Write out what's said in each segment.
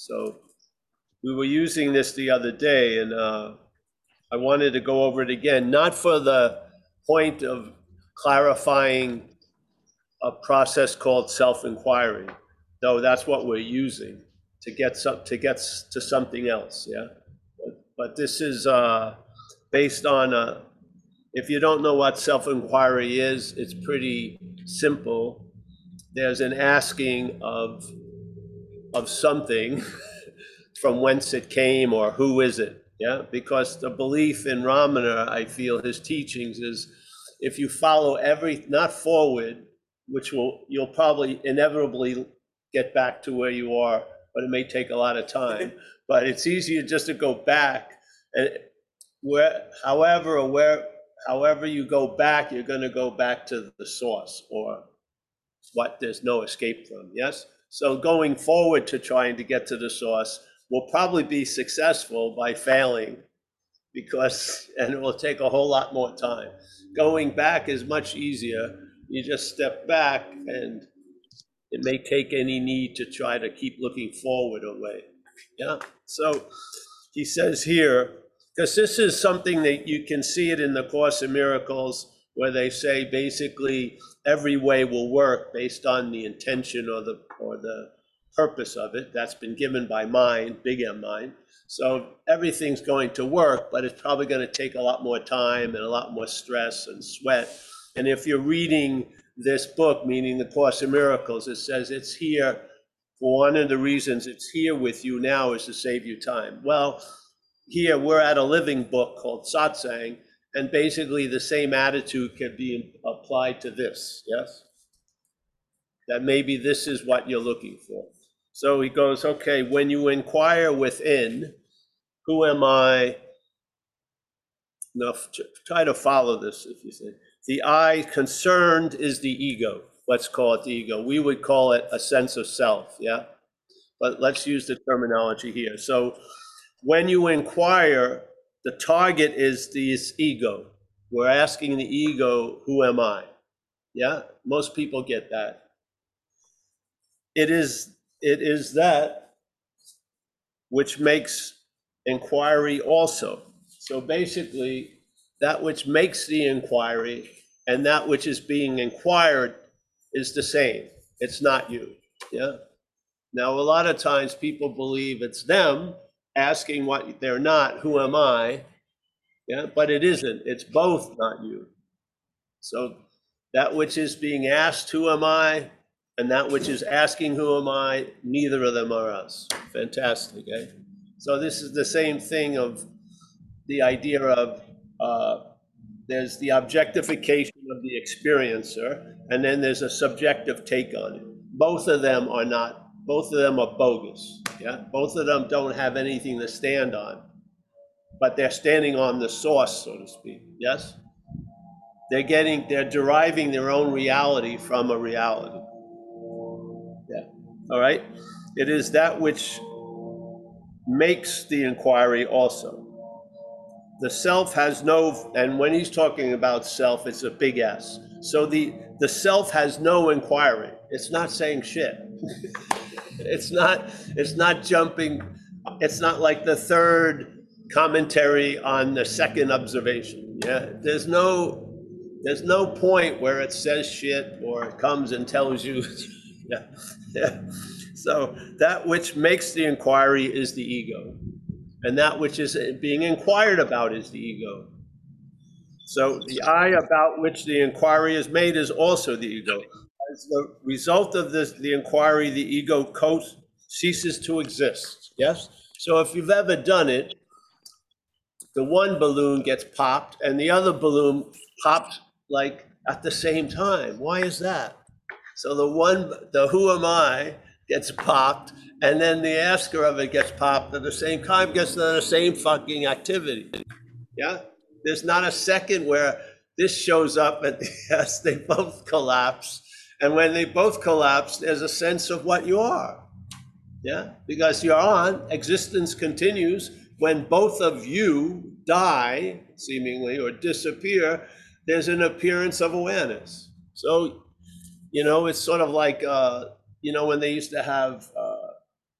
So we were using this the other day, and uh, I wanted to go over it again, not for the point of clarifying a process called self-inquiry, though that's what we're using to get some to get to something else. Yeah, but, but this is uh, based on a. If you don't know what self-inquiry is, it's pretty simple. There's an asking of of something from whence it came or who is it. Yeah, because the belief in Ramana, I feel his teachings is if you follow every not forward, which will you'll probably inevitably get back to where you are, but it may take a lot of time. but it's easier just to go back and where however or where however you go back, you're going to go back to the source or what there's no escape from. Yes. So going forward to trying to get to the source will probably be successful by failing because and it will take a whole lot more time. Going back is much easier. You just step back and it may take any need to try to keep looking forward away. Yeah. So he says here, because this is something that you can see it in the Course in Miracles, where they say basically every way will work based on the intention or the or the purpose of it. That's been given by mind, big M mind. So everything's going to work, but it's probably going to take a lot more time and a lot more stress and sweat. And if you're reading this book, meaning the Course in Miracles, it says it's here for one of the reasons it's here with you now is to save you time. Well, here we're at a living book called Satsang, and basically the same attitude can be applied to this, yes? That maybe this is what you're looking for. So he goes, okay, when you inquire within, who am I? Now, try to follow this if you say. The I concerned is the ego. Let's call it the ego. We would call it a sense of self, yeah? But let's use the terminology here. So when you inquire, the target is this ego. We're asking the ego, who am I? Yeah? Most people get that. It is it is that which makes inquiry also. So basically, that which makes the inquiry and that which is being inquired is the same. It's not you. Yeah. Now, a lot of times people believe it's them asking what they're not, who am I? Yeah, but it isn't. It's both not you. So that which is being asked, who am I? And that which is asking, who am I? Neither of them are us. Fantastic, eh? So this is the same thing of the idea of uh, there's the objectification of the experiencer, and then there's a subjective take on it. Both of them are not, both of them are bogus. Yeah, both of them don't have anything to stand on, but they're standing on the source, so to speak. Yes? They're getting, they're deriving their own reality from a reality. Yeah. All right? It is that which makes the inquiry also. The self has no, and when he's talking about self, it's a big S. So the the self has no inquiry. It's not saying shit. it's not. It's not jumping. It's not like the third commentary on the second observation. Yeah. There's no. There's no point where it says shit or it comes and tells you. yeah. Yeah. So that which makes the inquiry is the ego and that which is being inquired about is the ego. So the I about which the inquiry is made is also the ego. As the result of this, the inquiry, the ego coat ceases to exist. Yes. So if you've ever done it, the one balloon gets popped and the other balloon pops like at the same time. Why is that? So the one, the who am I, gets popped, and then the asker of it gets popped at the same time, gets the same fucking activity. Yeah? There's not a second where this shows up and yes, they both collapse. And when they both collapse, there's a sense of what you are. Yeah? Because you're on, existence continues. When both of you die, seemingly, or disappear, there's an appearance of awareness. So, you know, it's sort of like, uh, you know, when they used to have uh,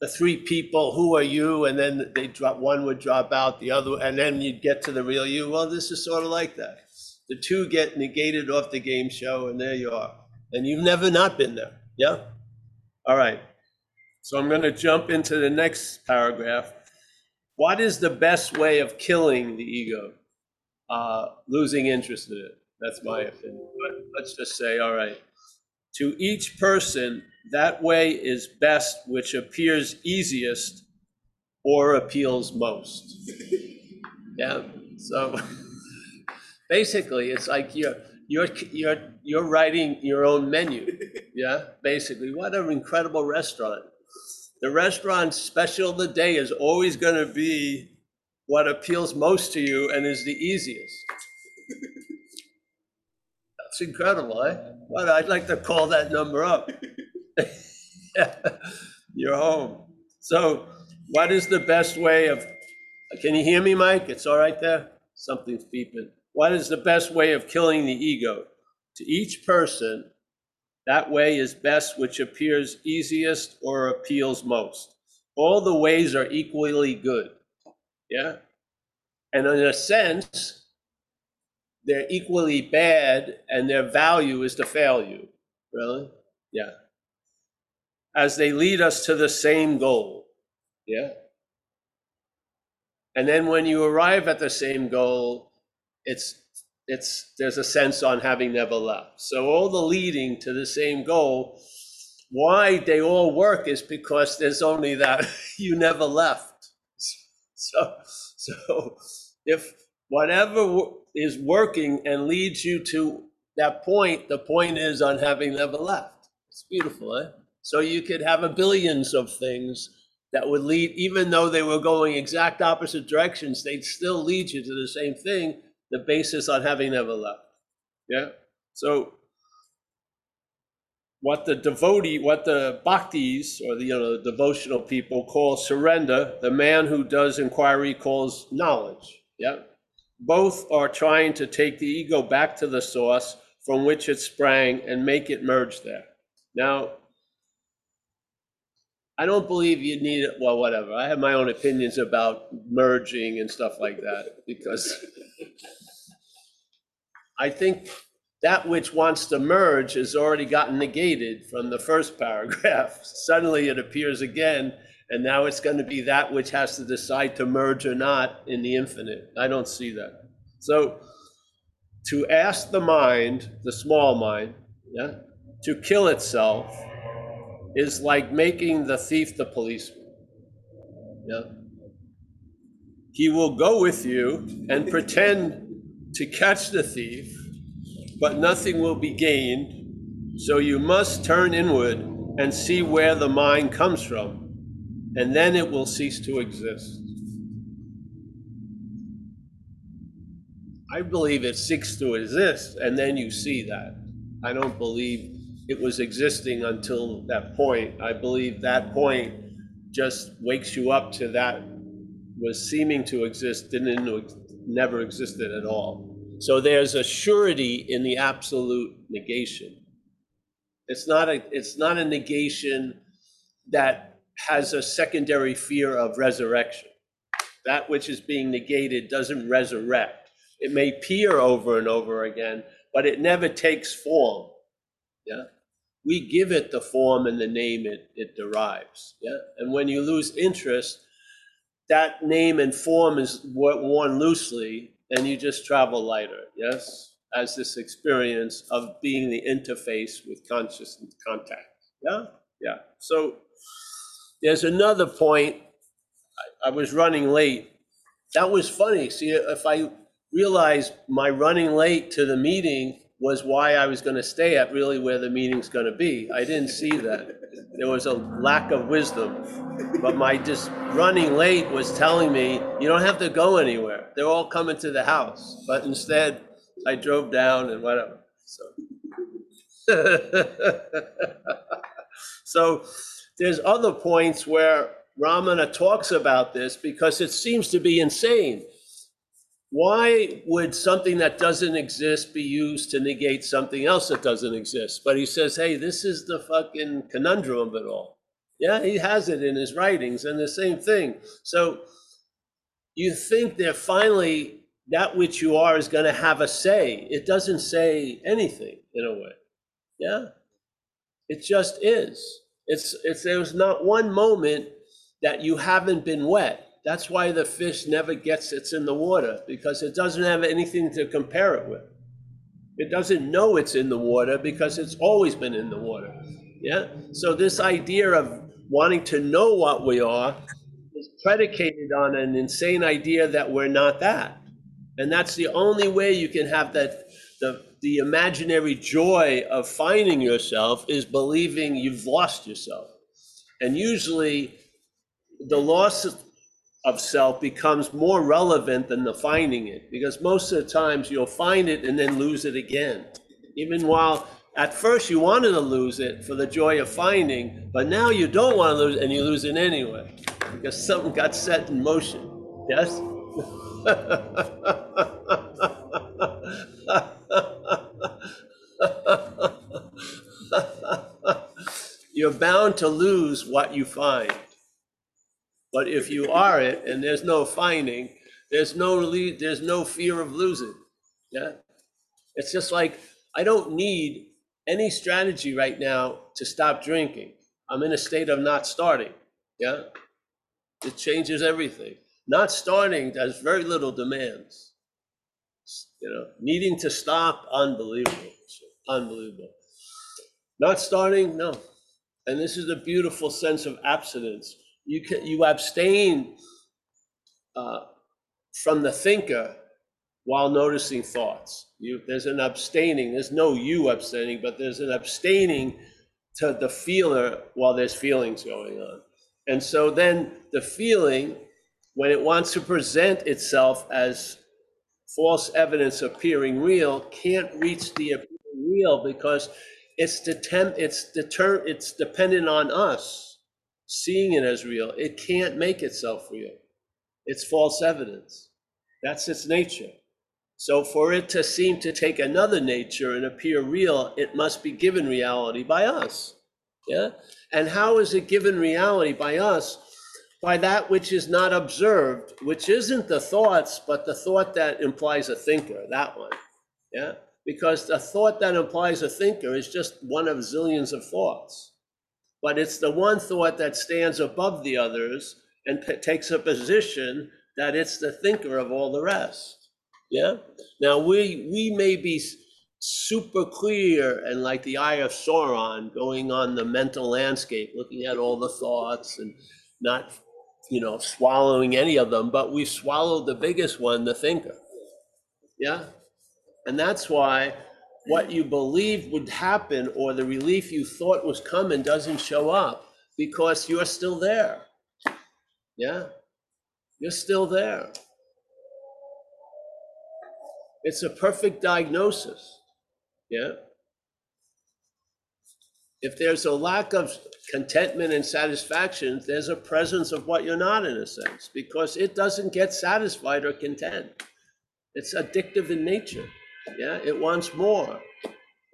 the three people, who are you? And then they drop, one would drop out, the other, and then you'd get to the real you. Well, this is sort of like that. The two get negated off the game show, and there you are. And you've never not been there. Yeah? All right. So I'm going to jump into the next paragraph. What is the best way of killing the ego? Uh, losing interest in it. That's my opinion. But let's just say, all right. To each person, that way is best which appears easiest or appeals most. Yeah. So basically, it's like you're you're you're you're writing your own menu. Yeah. Basically, what an incredible restaurant. The restaurant's special of the day is always going to be what appeals most to you and is the easiest. That's incredible, eh? Well, I'd like to call that number up. You're home. So, what is the best way of? Can you hear me, Mike? It's all right there. Something's beeping. What is the best way of killing the ego? To each person, that way is best which appears easiest or appeals most. All the ways are equally good. Yeah? And in a sense, they're equally bad and their value is to fail you. Really? Yeah. As they lead us to the same goal. Yeah. And then when you arrive at the same goal, it's it's there's a sense on having never left. So all the leading to the same goal, why they all work is because there's only that you never left. So so if whatever is working and leads you to that point, the point is on having never left. It's beautiful, eh? So you could have a billions of things that would lead, even though they were going exact opposite directions, they'd still lead you to the same thing, the basis on having never left. Yeah? So what the devotee, what the bhaktis or the you know the devotional people call surrender, the man who does inquiry calls knowledge. Yeah. Both are trying to take the ego back to the source from which it sprang and make it merge there. Now, I don't believe you need it. Well, whatever. I have my own opinions about merging and stuff like that because I think that which wants to merge has already gotten negated from the first paragraph. Suddenly it appears again, and now it's going to be that which has to decide to merge or not in the infinite. I don't see that. So to ask the mind, the small mind, yeah, to kill itself is like making the thief the policeman. Yeah. He will go with you and pretend to catch the thief, but nothing will be gained. So you must turn inward and see where the mind comes from, and then it will cease to exist. I believe it seeks to exist, and then you see that. I don't believe it was existing until that point. I believe that point just wakes you up to that was seeming to exist, didn't never existed at all. So there's a surety in the absolute negation. It's not a it's not a negation that has a secondary fear of resurrection. That which is being negated doesn't resurrect. It may appear over and over again, but it never takes form. Yeah we give it the form and the name it, it derives. Yeah. And when you lose interest, that name and form is worn loosely and you just travel lighter. Yes. As this experience of being the interface with conscious contact. Yeah. Yeah. So there's another point. I, I was running late. That was funny. See, if I realized my running late to the meeting was why I was going to stay at really where the meeting's going to be. I didn't see that. There was a lack of wisdom. But my just running late was telling me, you don't have to go anywhere. They're all coming to the house. But instead, I drove down and whatever. So, so there's other points where Ramana talks about this because it seems to be insane why would something that doesn't exist be used to negate something else that doesn't exist? But he says, hey, this is the fucking conundrum of it all. Yeah, he has it in his writings and the same thing. So you think that finally that which you are is going to have a say. It doesn't say anything in a way. Yeah. It just is. It's it's there's not one moment that you haven't been wet. That's why the fish never gets it's in the water because it doesn't have anything to compare it with. It doesn't know it's in the water because it's always been in the water. Yeah. So this idea of wanting to know what we are is predicated on an insane idea that we're not that. And that's the only way you can have that the the imaginary joy of finding yourself is believing you've lost yourself. And usually the loss of self becomes more relevant than the finding it because most of the times you'll find it and then lose it again. Even while at first you wanted to lose it for the joy of finding, but now you don't want to lose it and you lose it anyway because something got set in motion. Yes? You're bound to lose what you find. But if you are it and there's no finding, there's no le- there's no fear of losing. Yeah. It's just like I don't need any strategy right now to stop drinking. I'm in a state of not starting. Yeah. It changes everything. Not starting has very little demands. You know, needing to stop, unbelievable. Unbelievable. Not starting, no. And this is a beautiful sense of abstinence. You can you abstain uh, from the thinker while noticing thoughts. You, there's an abstaining. There's no you abstaining, but there's an abstaining to the feeler while there's feelings going on. And so then the feeling, when it wants to present itself as false evidence appearing real, can't reach the real because it's detem- it's deter- it's dependent on us seeing it as real. It can't make itself real. It's false evidence. That's its nature. So for it to seem to take another nature and appear real, it must be given reality by us. Yeah? And how is it given reality by us? By that which is not observed, which isn't the thoughts, but the thought that implies a thinker, that one. Yeah? Because the thought that implies a thinker is just one of zillions of thoughts. But it's the one thought that stands above the others and p- takes a position that it's the thinker of all the rest. Yeah? Now we we may be super clear and like the eye of Sauron going on the mental landscape, looking at all the thoughts and not, you know, swallowing any of them, but we've swallowed the biggest one, the thinker. Yeah? And that's why what you believe would happen or the relief you thought was coming doesn't show up because you're still there. Yeah? You're still there. It's a perfect diagnosis. Yeah? If there's a lack of contentment and satisfaction, there's a presence of what you're not in a sense because it doesn't get satisfied or content. It's addictive in nature. Yeah, it wants more.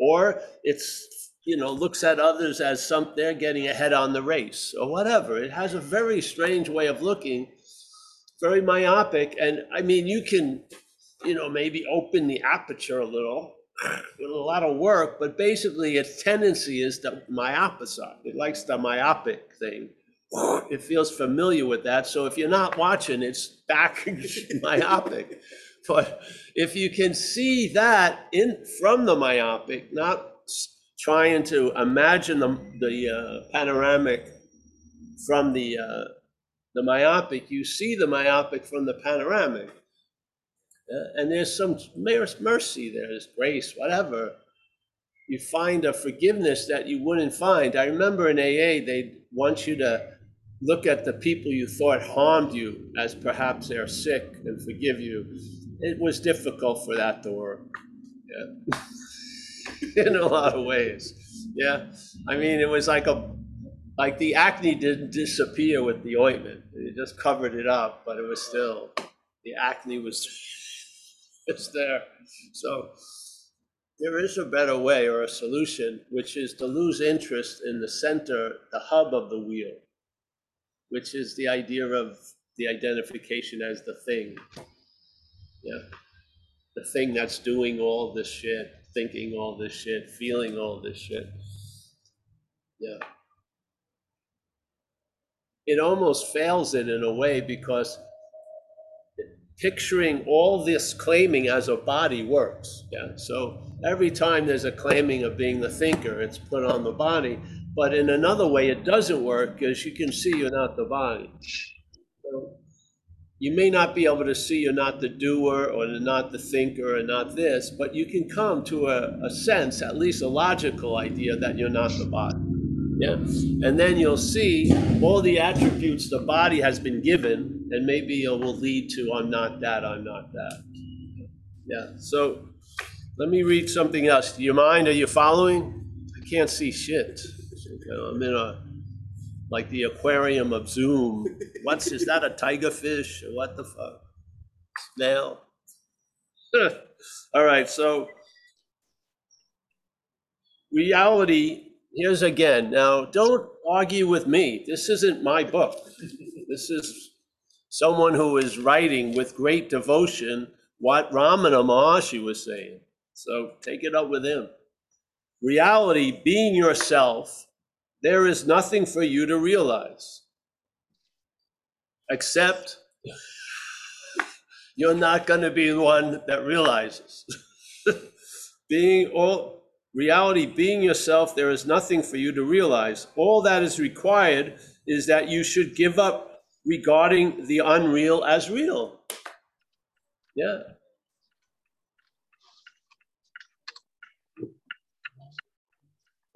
Or it's, you know, looks at others as some they're getting ahead on the race or whatever. It has a very strange way of looking, very myopic. And I mean, you can, you know, maybe open the aperture a little with a lot of work, but basically its tendency is the myopicide. It likes the myopic thing. It feels familiar with that. So if you're not watching, it's back myopic. But if you can see that in from the myopic, not trying to imagine the, the uh, panoramic from the uh, the myopic, you see the myopic from the panoramic. Uh, and there's some mer- mercy there's grace, whatever. You find a forgiveness that you wouldn't find. I remember in AA, they want you to look at the people you thought harmed you as perhaps they're sick and forgive you. It was difficult for that to work. Yeah. in a lot of ways. Yeah. I mean, it was like a like the acne didn't disappear with the ointment. It just covered it up, but it was still the acne was it's there. So There is a better way or a solution, which is to lose interest in the center, the hub of the wheel, which is the idea of the identification as the thing. Yeah. The thing that's doing all this shit, thinking all this shit, feeling all this shit. Yeah. It almost fails it in a way because picturing all this claiming as a body works. Yeah. So every time there's a claiming of being the thinker, it's put on the body. But in another way, it doesn't work because you can see you're not the body. You may not be able to see you're not the doer or not the thinker or not this, but you can come to a, a sense, at least a logical idea, that you're not the body. Yeah. And then you'll see all the attributes the body has been given, and maybe it will lead to I'm not that, I'm not that. Yeah. So let me read something else. Do you mind? Are you following? I can't see shit. I'm in a like the aquarium of Zoom. What's is that a tiger fish what the fuck? Snail? All right, so reality here's again. Now, don't argue with me. This isn't my book. This is someone who is writing with great devotion what Ramana Maharshi was saying. So take it up with him. Reality, being yourself, there is nothing for you to realize except you're not going to be the one that realizes. being all reality, being yourself, there is nothing for you to realize. All that is required is that you should give up regarding the unreal as real. Yeah.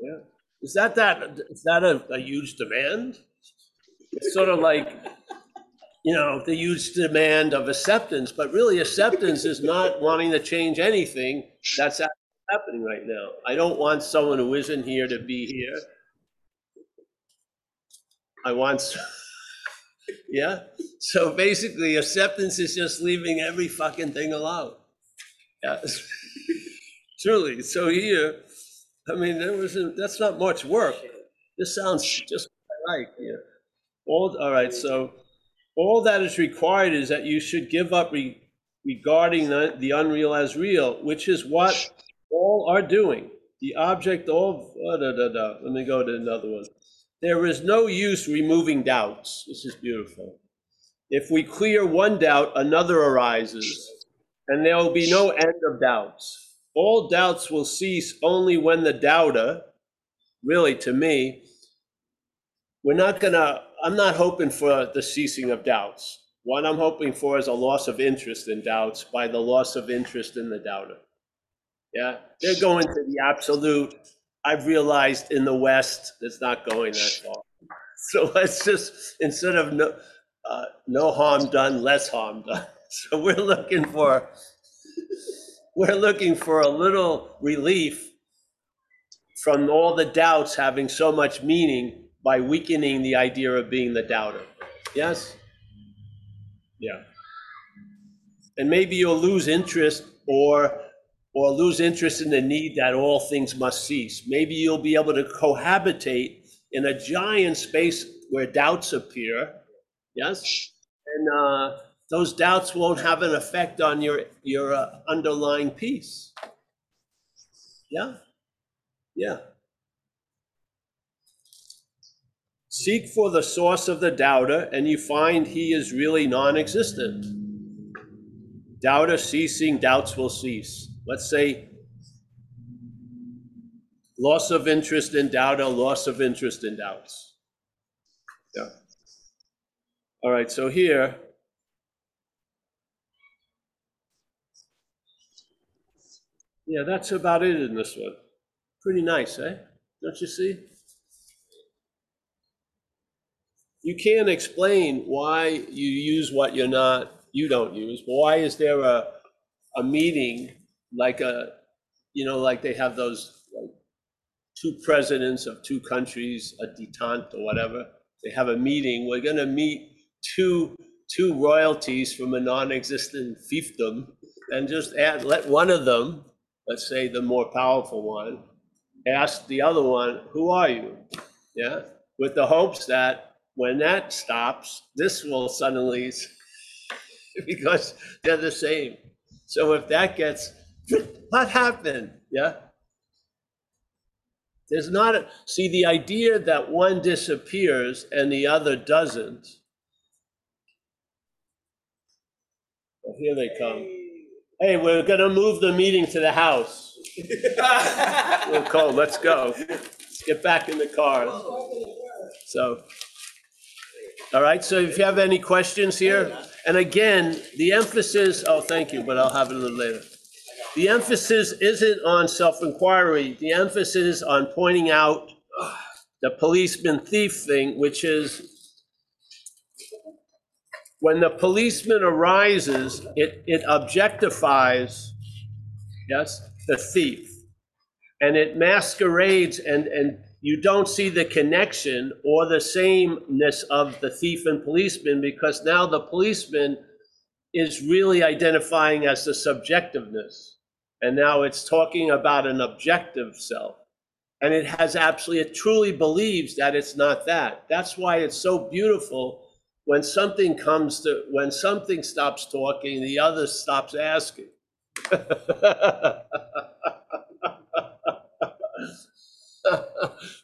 Yeah. Is that that is that a, a huge demand? It's sort of like, you know, the huge demand of acceptance, but really acceptance is not wanting to change anything that's happening right now. I don't want someone who isn't here to be here. I want, yeah. So basically, acceptance is just leaving every fucking thing alone. Yeah. Truly. So here, I mean, there wasn't, that's not much work. This sounds just right. Yeah. All, all right, so all that is required is that you should give up re- regarding the, the unreal as real, which is what all are doing. The object of, uh, da, da, da. let me go to another one. There is no use removing doubts. This is beautiful. If we clear one doubt, another arises, and there will be no end of doubts. All doubts will cease only when the doubter, really to me, we're not gonna, I'm not hoping for the ceasing of doubts. What I'm hoping for is a loss of interest in doubts by the loss of interest in the doubter. Yeah, they're going to the absolute. I've realized in the West, it's not going that far. So let's just, instead of no, uh, no harm done, less harm done. So we're looking for, we're looking for a little relief from all the doubts having so much meaning by weakening the idea of being the doubter. Yes? Yeah. And maybe you'll lose interest or or lose interest in the need that all things must cease. Maybe you'll be able to cohabitate in a giant space where doubts appear. Yes? And uh, those doubts won't have an effect on your, your uh, underlying peace. Yeah? Yeah. Seek for the source of the doubter, and you find he is really non existent. Doubter ceasing, doubts will cease. Let's say loss of interest in doubter, loss of interest in doubts. Yeah. All right, so here, yeah, that's about it in this one. Pretty nice, eh? Don't you see? You can't explain why you use what you're not, you don't use, but why is there a, a meeting like a, you know, like they have those like two presidents of two countries, a detente or whatever. They have a meeting. We're going to meet two two royalties from a non-existent fiefdom, and just add let one of them, let's say the more powerful one, ask the other one, who are you? Yeah, with the hopes that when that stops, this will suddenly, because they're the same. So if that gets, what happened? Yeah. There's not, a see, the idea that one disappears and the other doesn't. Oh, Here they come. Hey, we're gonna move the meeting to the house. Well, Cole, let's go. Let's get back in the car, So, all right, so if you have any questions here, and again, the emphasis, oh, thank you, but I'll have it a little later. The emphasis isn't on self-inquiry, the emphasis on pointing out the policeman thief thing, which is when the policeman arises, it, it objectifies, yes, the thief. And it masquerades and, and you don't see the connection or the sameness of the thief and policeman because now the policeman is really identifying as the subjectiveness. And now it's talking about an objective self. And it has absolutely, it truly believes that it's not that. That's why it's so beautiful when something comes to, when something stops talking, the other stops asking.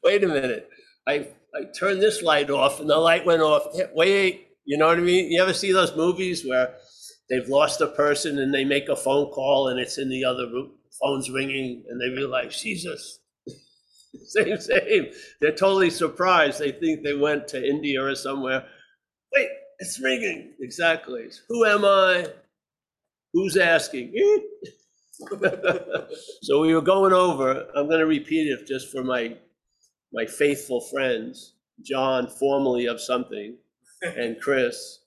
Wait a minute. I, I turned this light off and the light went off. Wait, you know what I mean? You ever see those movies where they've lost a person and they make a phone call and it's in the other room, phone's ringing and they realize, Jesus. Same, same. They're totally surprised. They think they went to India or somewhere. Wait, it's ringing. Exactly. Who am I? Who's asking? so we were going over. I'm going to repeat it just for my my faithful friends, John, formerly of something, and Chris.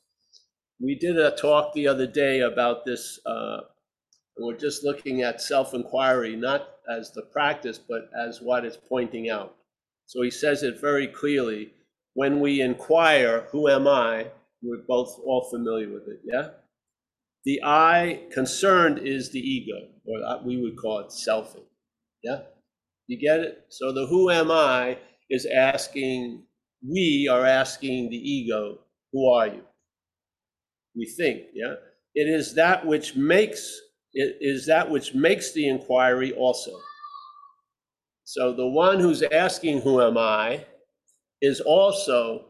We did a talk the other day about this. Uh, and we're just looking at self-inquiry, not as the practice, but as what it's pointing out. So he says it very clearly. When we inquire, who am I? We're both all familiar with it, yeah? The I concerned is the ego, or we would call it selfing. Yeah? You get it? So the who am I is asking, we are asking the ego, who are you? We think, yeah? It is that which makes it is that which makes the inquiry also. So the one who's asking, who am I, is also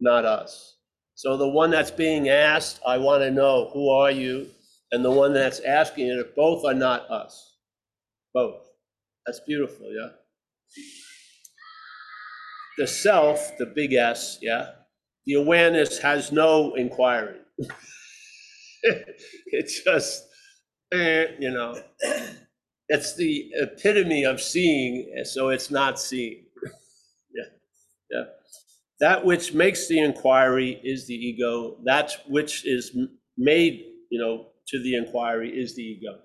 not us. So the one that's being asked, I want to know, who are you? And the one that's asking it, both are not us. Both. That's beautiful, yeah? The self, the big S, yeah? The awareness has no inquiry. it just, eh, you know, it's the epitome of seeing, so it's not seeing. Yeah. That which makes the inquiry is the ego. That which is made, you know, to the inquiry is the ego.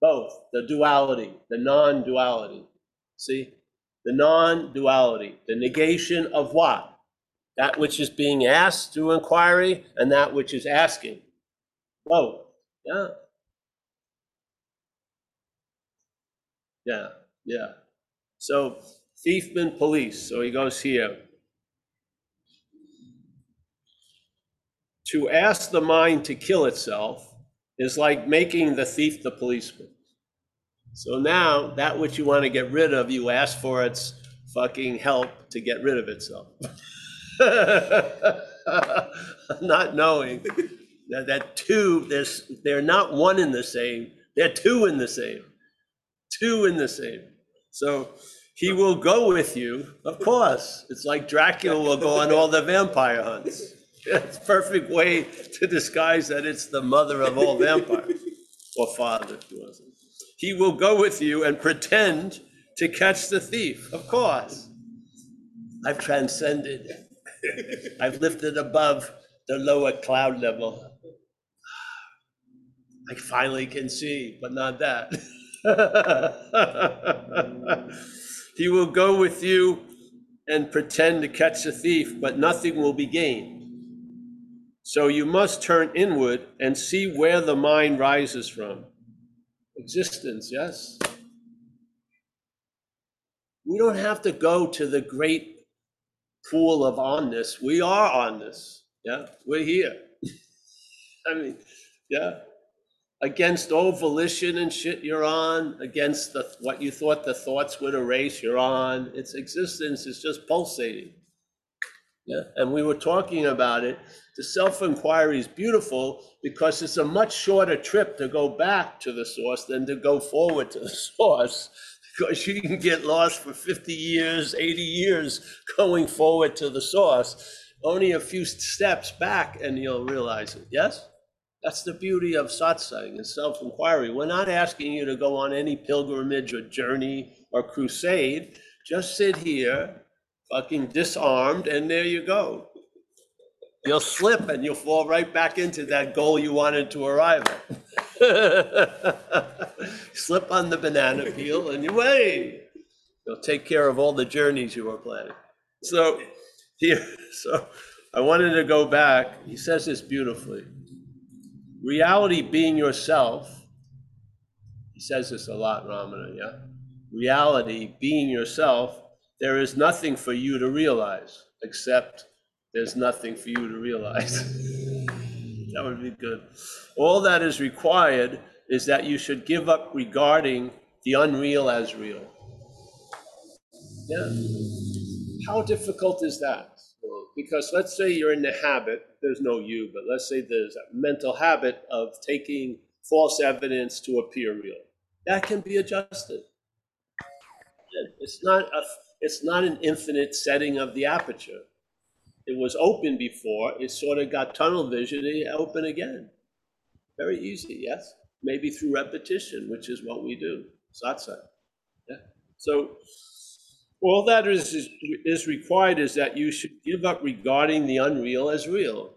Both the duality, the non-duality. See, the non-duality, the negation of what? That which is being asked through inquiry and that which is asking. Both. Yeah. Yeah, yeah. So thiefman police. So he goes here. To ask the mind to kill itself is like making the thief the policeman. So now that which you want to get rid of, you ask for its fucking help to get rid of itself. Not knowing that, that two, there's, they're not one in the same, they're two in the same. Two in the same. So he will go with you, of course. It's like Dracula will go on all the vampire hunts. It's a perfect way to disguise that it's the mother of all vampires, or father. He will go with you and pretend to catch the thief, of course. I've transcended. I've lifted above the lower cloud level. I finally can see, but not that. he will go with you and pretend to catch the thief, but nothing will be gained. So you must turn inward and see where the mind rises from. Existence, yes. We don't have to go to the great pool of onness. We are onness. Yeah, we're here. I mean, yeah. Against all volition and shit you're on, against the what you thought the thoughts would erase, you're on. Its existence is just pulsating. Yeah, and we were talking about it. The self-inquiry is beautiful because it's a much shorter trip to go back to the source than to go forward to the source. Because you can get lost for 50 years, 80 years going forward to the source. Only a few steps back and you'll realize it. Yes? That's the beauty of satsang and self-inquiry. We're not asking you to go on any pilgrimage or journey or crusade. Just sit here, fucking disarmed, and there you go. You'll slip and you'll fall right back into that goal you wanted to arrive at. Slip on the banana peel and you wait. You'll take care of all the journeys you were planning. So here, so I wanted to go back. He says this beautifully. Reality being yourself. He says this a lot, Ramana, yeah? Reality being yourself, there is nothing for you to realize except there's nothing for you to realize. that would be good. All that is required is that you should give up regarding the unreal as real. Yeah. How difficult is that? Because let's say you're in the habit, there's no you, but let's say there's a mental habit of taking false evidence to appear real. That can be adjusted. It's not a, it's not an infinite setting of the aperture. It was open before, it sort of got tunnel vision, and open again. Very easy, yes? Maybe through repetition, which is what we do, satsang. Yeah. So all that is, is, is required is that you should give up regarding the unreal as real.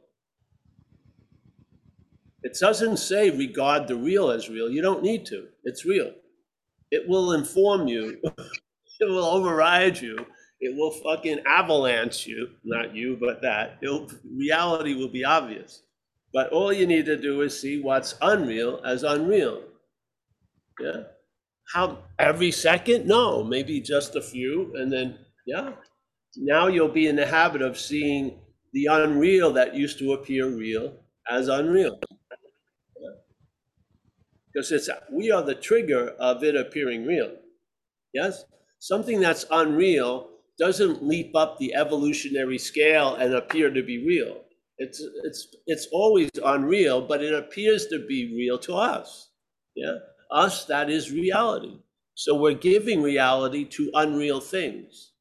It doesn't say regard the real as real. You don't need to. It's real. It will inform you. it will override you. It will fucking avalanche you. Not you, but that. It'll, reality will be obvious. But all you need to do is see what's unreal as unreal. Yeah. How every second? No, maybe just a few, and then yeah. Now you'll be in the habit of seeing the unreal that used to appear real as unreal. Because it's we are the trigger of it appearing real. Yes? Something that's unreal doesn't leap up the evolutionary scale and appear to be real. It's it's it's always unreal, but it appears to be real to us. Yeah us, that is reality. So we're giving reality to unreal things.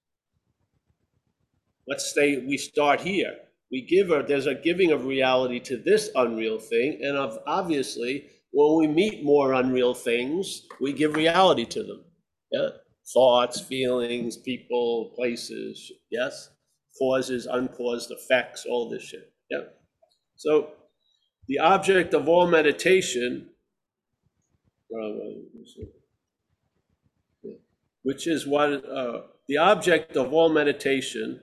Let's say we start here. We give her, there's a giving of reality to this unreal thing. And of obviously, when we meet more unreal things, we give reality to them. Yeah. Thoughts, feelings, people, places. Yes. Causes, uncaused effects, all this shit. Yeah. So the object of all meditation which is what uh, the object of all meditation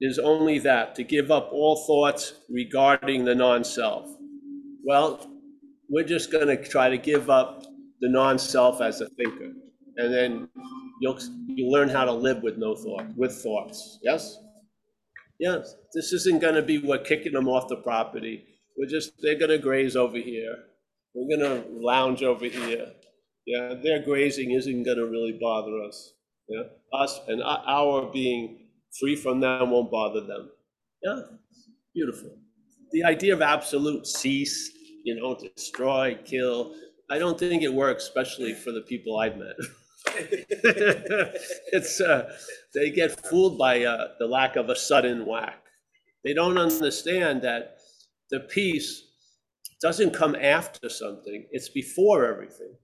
is only that to give up all thoughts regarding the non self. Well, we're just going to try to give up the non self as a thinker. And then you'll, you learn how to live with no thought, with thoughts. Yes? Yes. This isn't going to be what kicking them off the property. We're just, they're going to graze over here. We're gonna lounge over here. Yeah, their grazing isn't gonna really bother us. Yeah, us and our being free from them won't bother them. Yeah, beautiful. The idea of absolute cease, you know, destroy, kill. I don't think it works, especially for the people I've met. it's uh, they get fooled by uh, the lack of a sudden whack. They don't understand that the peace doesn't come after something, it's before everything.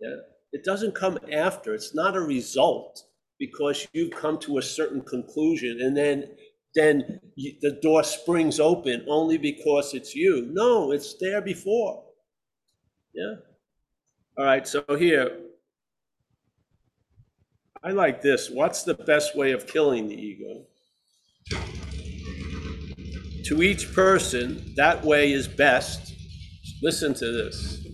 Yeah? It doesn't come after, it's not a result because you've come to a certain conclusion and then then you, the door springs open only because it's you. No, it's there before. Yeah. All right, so here, I like this. What's the best way of killing the ego? To each person, that way is best. Listen to this.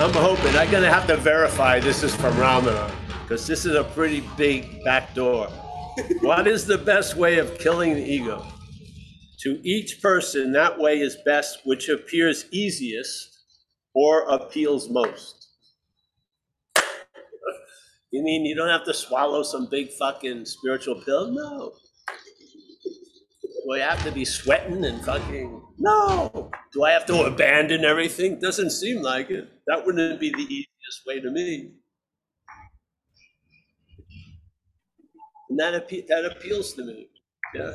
I'm hoping. I'm gonna have to verify this is from Ramana, because this is a pretty big back door. what is the best way of killing the ego? To each person, that way is best, which appears easiest or appeals most. You mean you don't have to swallow some big fucking spiritual pill? No. Do I have to be sweating and fucking? No. Do I have to abandon everything? Doesn't seem like it. That wouldn't be the easiest way to me. And that, appe- that appeals to me. Yeah.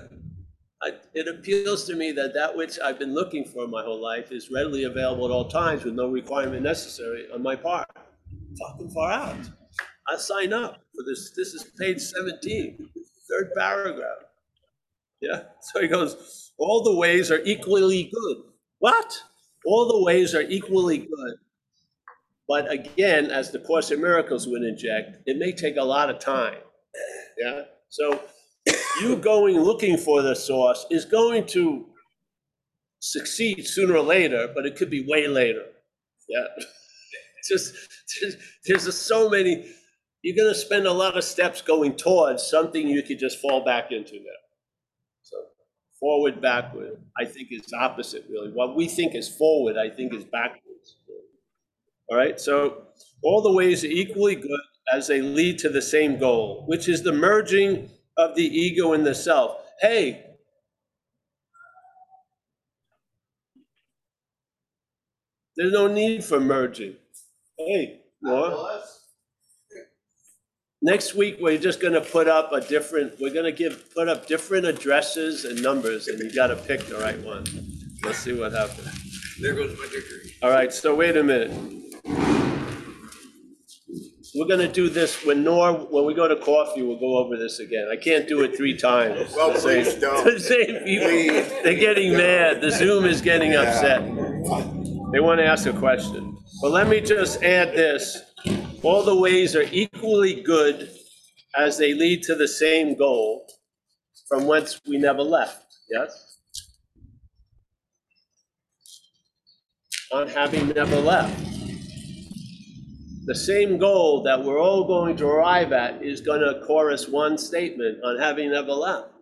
I, it appeals to me that that which I've been looking for my whole life is readily available at all times with no requirement necessary on my part. Fucking far out. I sign up for this. This is page 17, third paragraph. Yeah. So he goes, all the ways are equally good. What? All the ways are equally good. But again, as the Course in Miracles would inject, it may take a lot of time. Yeah. So you going looking for the source is going to succeed sooner or later, but it could be way later. Yeah. just there's, there's so many you're going to spend a lot of steps going towards something you could just fall back into now. Forward, backward, I think is opposite really. What we think is forward, I think is backwards. All right, so all the ways are equally good as they lead to the same goal, which is the merging of the ego and the self. Hey, there's no need for merging. Hey, Laura. Next week, we're just gonna put up a different, we're gonna give, put up different addresses and numbers, and you gotta pick the right one. Let's see what happens. There goes my degree. All right, so wait a minute. We're gonna do this when Nor, when we go to coffee, we'll go over this again. I can't do it three times. Well, The same- please don't. The same people, Please. they're getting mad. The Zoom is getting upset. They want to ask a question. But let me just add this. All the ways are equally good as they lead to the same goal from whence we never left, yes? On having never left. The same goal that we're all going to arrive at is gonna chorus one statement on having never left.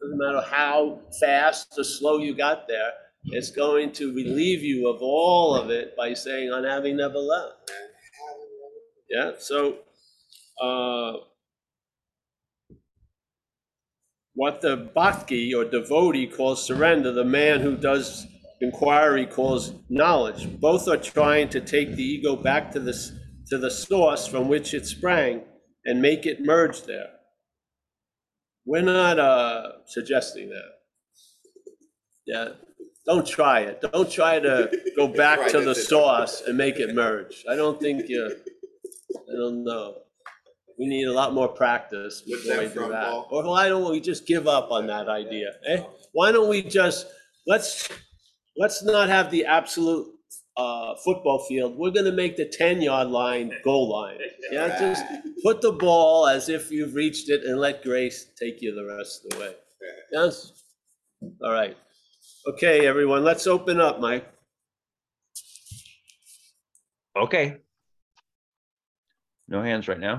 Doesn't matter how fast or slow you got there, it's going to relieve you of all of it by saying on having never left. Yeah, so, uh, what the bhakti or devotee calls surrender, the man who does inquiry calls knowledge. Both are trying to take the ego back to this, to the source from which it sprang and make it merge there. We're not, uh, suggesting that. Yeah, don't try it. Don't try to go back Right, to the source and make it merge. I don't think you, I don't know. We need a lot more practice What's before that we do from, that. Paul? Or why don't we just give up on that idea? Eh? Why don't we just, let's, let's not have the absolute uh, football field. We're gonna make the ten-yard line goal line. Yeah, just put the ball as if you've reached it and let grace take you the rest of the way. Yes? All right. Okay, everyone, let's open up, Mike. Okay. No hands right now.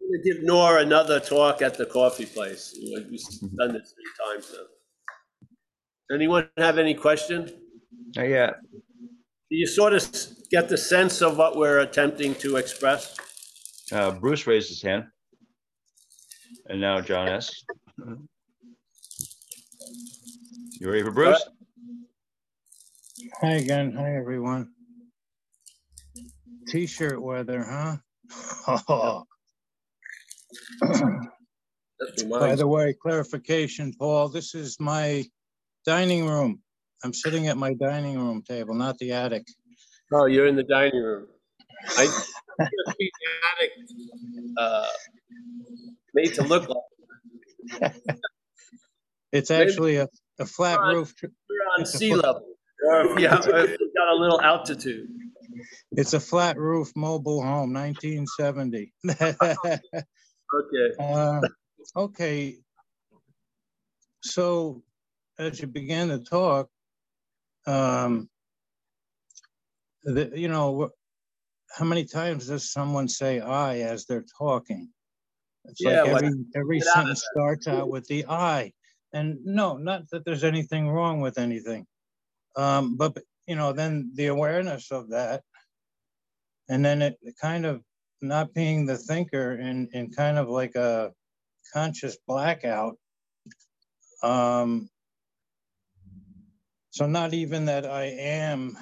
I'm gonna give Nora another talk at the coffee place. We've done this three times now. Anyone have any question? Not yet. Do you sort of s- get the sense of what we're attempting to express? Uh, Bruce raised his hand. And now John S. You ready for Bruce? Hi again. Hi, everyone. T-shirt weather, huh? That By the way, clarification, Paul, this is my dining room. I'm sitting at my dining room table, not the attic. Oh, you're in the dining room. I the attic, uh, made to look like It's actually a, a flat Right. roof. we're on sea level. Or, yeah, or if we got a little altitude. It's a flat roof mobile home, 1970. Okay. Uh, Okay. So as you began to talk, um, the, you know, how many times does someone say I as they're talking? It's Yeah, like like, every, every out sentence starts out with the I. And no, not that there's anything wrong with anything. Um, but, you know, then the awareness of that. And then it kind of not being the thinker in, in kind of like a conscious blackout. Um, so not even that I am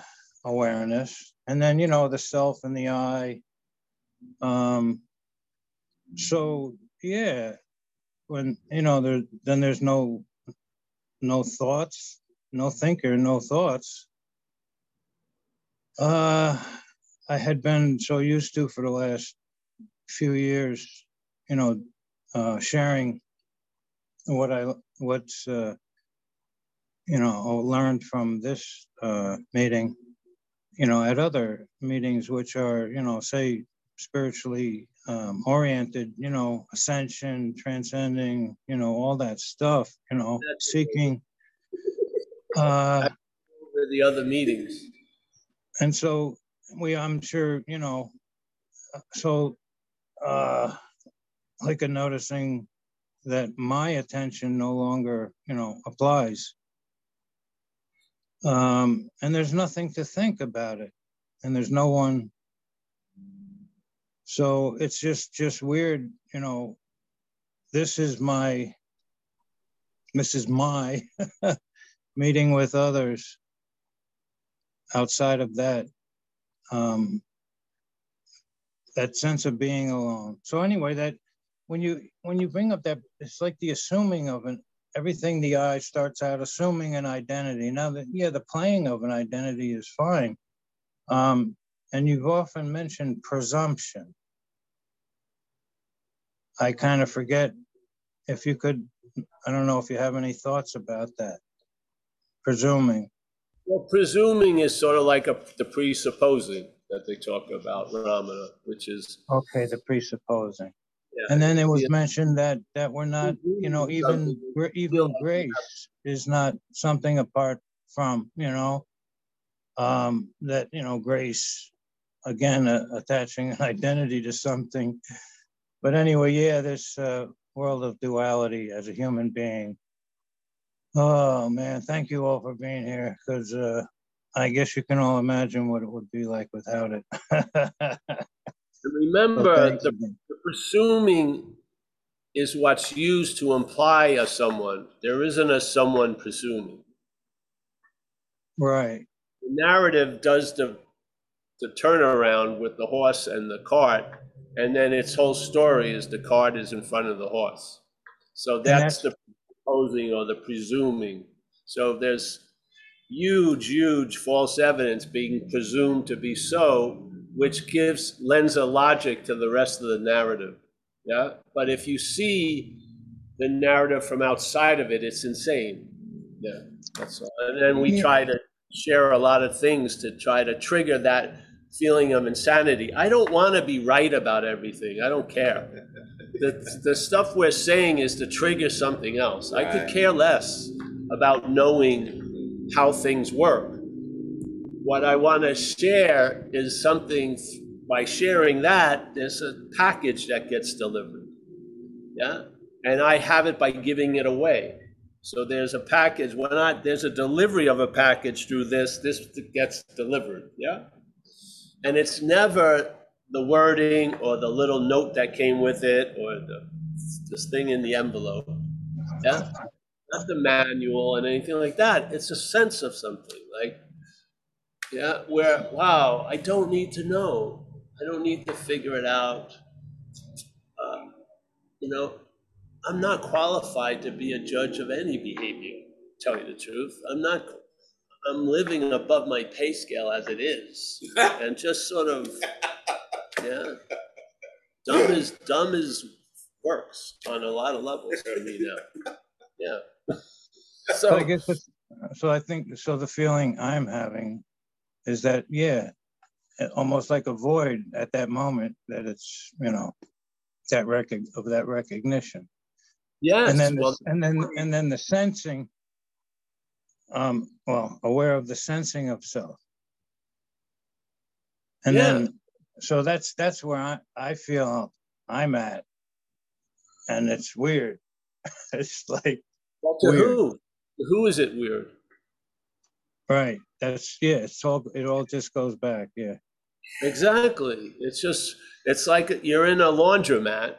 awareness, and then, you know, the self and the I. Um, so, yeah, when, you know, there, then there's no, no thoughts, no thinker, no thoughts. Uh, I had been so used to for the last few years, you know, uh, sharing what I, what's, uh, you know, learned from this, uh, meeting, you know, at other meetings, which are, you know, say spiritually, um, oriented, you know, ascension, transcending, you know, all that stuff, you know, That's- seeking. Uh, the other meetings. And so we, I'm sure, you know, so, uh, like a noticing that my attention no longer, you know, applies. Um, and there's nothing to think about it, and there's no one. So it's just, just weird, you know, this is my, this is my meeting with others outside of that um that sense of being alone. So anyway that when you when you bring up that it's like the assuming of an everything the I starts out assuming an identity. Now that yeah the playing of an identity is fine. Um and you've often mentioned presumption. I kind of forget if you could i don't know if you have any thoughts about that. Presuming Well, presuming is sort of like a, the presupposing that they talk about, Ramana, which is, Okay, the presupposing. Yeah. And then it was Yeah. mentioned that, that we're not, you know, even, we're even grace is not something apart from, you know, um, that, you know, grace, again, uh, attaching an identity to something. But anyway, yeah, this, uh, world of duality as a human being. Oh, man, thank you all for being here, because, uh, I guess you can all imagine what it would be like without it. Remember, the the presuming is what's used to imply a someone. There isn't a someone presuming. Right. The narrative does the, the turnaround with the horse and the cart, and then its whole story is the cart is in front of the horse. So that's the proposing or the presuming. So there's huge, huge false evidence being presumed to be so, which gives, lends a logic to the rest of the narrative. Yeah, but if you see the narrative from outside of it, it's insane. Yeah, that's all. And then we Yeah. try to share a lot of things to try to trigger that feeling of insanity. I don't want to be right about everything. I don't care. The, the stuff we're saying is to trigger something else. I could care less about knowing how things work. What I want to share is something, by sharing that, there's a package that gets delivered. Yeah? And I have it by giving it away. So there's a package, when not? there's a delivery of a package through this, this gets delivered, yeah? And it's never the wording or the little note that came with it or the, this thing in the envelope, yeah? Not the manual and anything like that. It's a sense of something, like, yeah, where, wow, I don't need to know. I don't need to figure it out. Uh, you know, I'm not qualified to be a judge of any behavior, to tell you the truth. I'm not, I'm living above my pay scale as it is. And just sort of, yeah. Dumb is, dumb is works on a lot of levels for me now. Yeah. So I So, guess, it's- so I think, so the feeling I'm having is that, yeah, almost like a void at that moment, that it's, you know, that record of that recognition. yes, And then, the- well, and then, and then the sensing, um, well, aware of the sensing of self. And Yeah. then, so that's, that's where I, I feel I'm at. And it's weird. It's like, Well, to Weird. who? To Who is it weird? right, that's, yeah, it's all, it all just goes back, yeah. Exactly. It's just, it's like you're in a laundromat